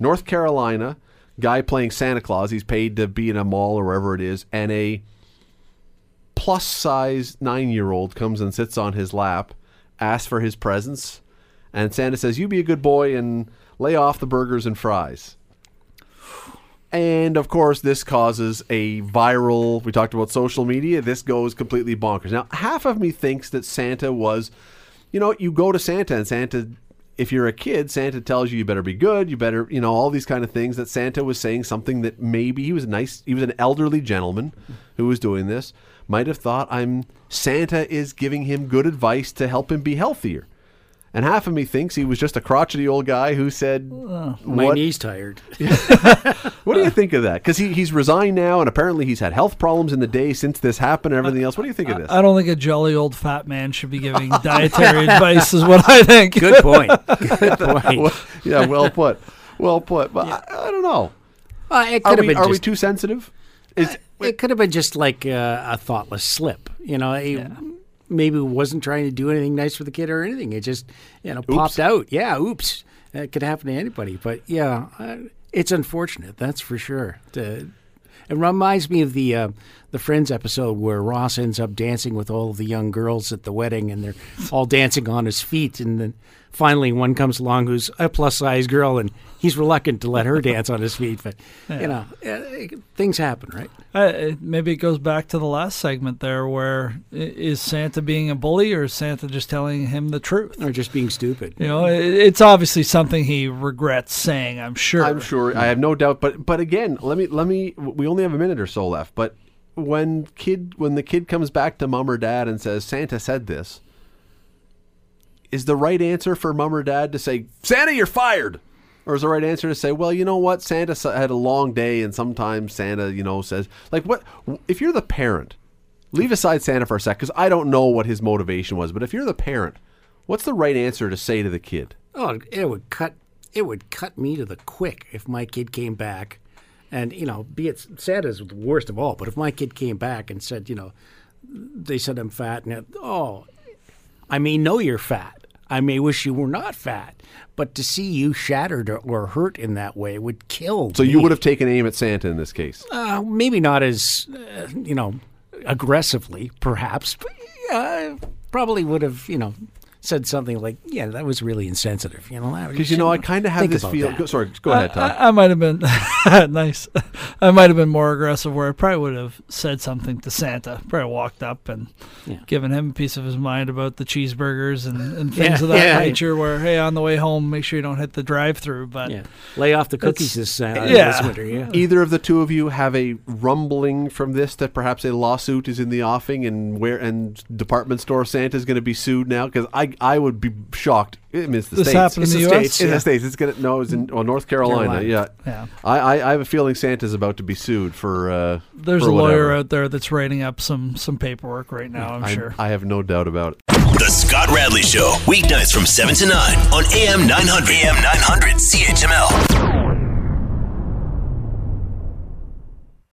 [SPEAKER 2] North Carolina, guy playing Santa Claus, he's paid to be in a mall or wherever it is, and a plus size nine year old comes and sits on his lap, asks for his presents, and Santa says, You be a good boy and lay off the burgers and fries. And of course, this causes a viral. We talked about social media. This goes completely bonkers. Now, half of me thinks that Santa was, you know, you go to Santa and Santa, if you're a kid, Santa tells you you better be good, you better, you know, all these kind of things. That Santa was saying something that maybe he was nice, he was an elderly gentleman who was doing this. Might have thought I'm Santa is giving him good advice to help him be healthier. And half of me thinks he was just a crotchety old guy who said,
[SPEAKER 3] My
[SPEAKER 2] "What-
[SPEAKER 3] knee's tired.
[SPEAKER 2] what do you think of that? Because he, he's resigned now, and apparently he's had health problems in the day since this happened and everything else. What do you think of this?
[SPEAKER 4] I don't think a jolly old fat man should be giving dietary advice. Is what I think.
[SPEAKER 3] Good point. Good point.
[SPEAKER 2] Well, yeah, well put. Well put. But I, I don't know.
[SPEAKER 3] Uh, it
[SPEAKER 2] Are,
[SPEAKER 3] could have
[SPEAKER 2] we,
[SPEAKER 3] been
[SPEAKER 2] are we too sensitive? Is
[SPEAKER 3] it could have been just like uh, a thoughtless slip. You know, he maybe wasn't trying to do anything nice for the kid or anything. It just you know popped out. Yeah, oops. That could happen to anybody. But yeah, uh, it's unfortunate. That's for sure. To, it reminds me of the uh, the Friends episode where Ross ends up dancing with all the young girls at the wedding, and they're all dancing on his feet, and then finally one comes along who's a plus size girl, and he's reluctant to let her dance on his feet. But you know, uh, things happen, right?
[SPEAKER 4] Uh, maybe it goes back to the last segment there, where is Santa being a bully or is Santa just telling him the truth?
[SPEAKER 3] Or just being stupid.
[SPEAKER 4] You know, it's obviously something he regrets saying. I'm sure.
[SPEAKER 2] I'm sure. I have no doubt. But but again, let me let me. We only have a minute or so left. But when kid when the kid comes back to mom or dad and says Santa said this, is the right answer for mom or dad to say Santa you're fired, or is the right answer to say well you know what Santa had a long day and sometimes Santa you know says like what if you're the parent. Leave aside Santa for a sec, because I don't know what his motivation was. But if you're the parent, what's the right answer to say to the kid?
[SPEAKER 3] Oh, it would cut it would cut me to the quick if my kid came back, and you know, be it Santa's the worst of all. But if my kid came back and said, you know, they said I'm fat, and it, oh, I mean, know you're fat. I may wish you were not fat, but to see you shattered or, hurt in that way would kill.
[SPEAKER 2] So
[SPEAKER 3] me.
[SPEAKER 2] you would have taken aim at Santa in this case.
[SPEAKER 3] uh, maybe not as uh, you know aggressively, perhaps, but yeah, I probably would have you know said something like, "Yeah, that was really insensitive." You know,
[SPEAKER 2] Because you know, I kind of have this
[SPEAKER 3] about
[SPEAKER 2] feel. Go, sorry, go ahead, Todd.
[SPEAKER 4] I, I might have been nice. I might have been more aggressive, where I probably would have said something to Santa. Probably walked up and
[SPEAKER 3] Yeah.
[SPEAKER 4] given him a piece of his mind about the cheeseburgers and, and
[SPEAKER 3] Yeah,
[SPEAKER 4] things of that
[SPEAKER 3] yeah.
[SPEAKER 4] nature. Where hey, on the way home, make sure you don't hit the drive-through. But
[SPEAKER 3] Yeah, lay off the cookies
[SPEAKER 4] It's-
[SPEAKER 3] this, uh,
[SPEAKER 4] yeah.
[SPEAKER 3] this winter. Yeah,
[SPEAKER 2] Either of the two of you have a rumbling from this that perhaps a lawsuit is in the offing, and where and department store Santa is going to be sued now? Because I I would be shocked. I mean, it's the
[SPEAKER 4] This
[SPEAKER 2] states.
[SPEAKER 4] happened
[SPEAKER 2] it's
[SPEAKER 4] in
[SPEAKER 2] the
[SPEAKER 4] the US?
[SPEAKER 2] states. It's
[SPEAKER 3] Yeah.
[SPEAKER 2] the states. It's gonna no. It's in well, North Carolina.
[SPEAKER 3] Carolina.
[SPEAKER 2] Yeah.
[SPEAKER 4] Yeah.
[SPEAKER 2] I, I I have a feeling Santa's about to be sued for. Uh,
[SPEAKER 4] there's
[SPEAKER 2] for
[SPEAKER 4] a lawyer out there that's writing up some some paperwork right now. I'm
[SPEAKER 2] I,
[SPEAKER 4] sure.
[SPEAKER 2] I have no doubt about it.
[SPEAKER 1] The Scott Radley Show, weeknights from 7 to 9 on AM 900. AM 900 CHML.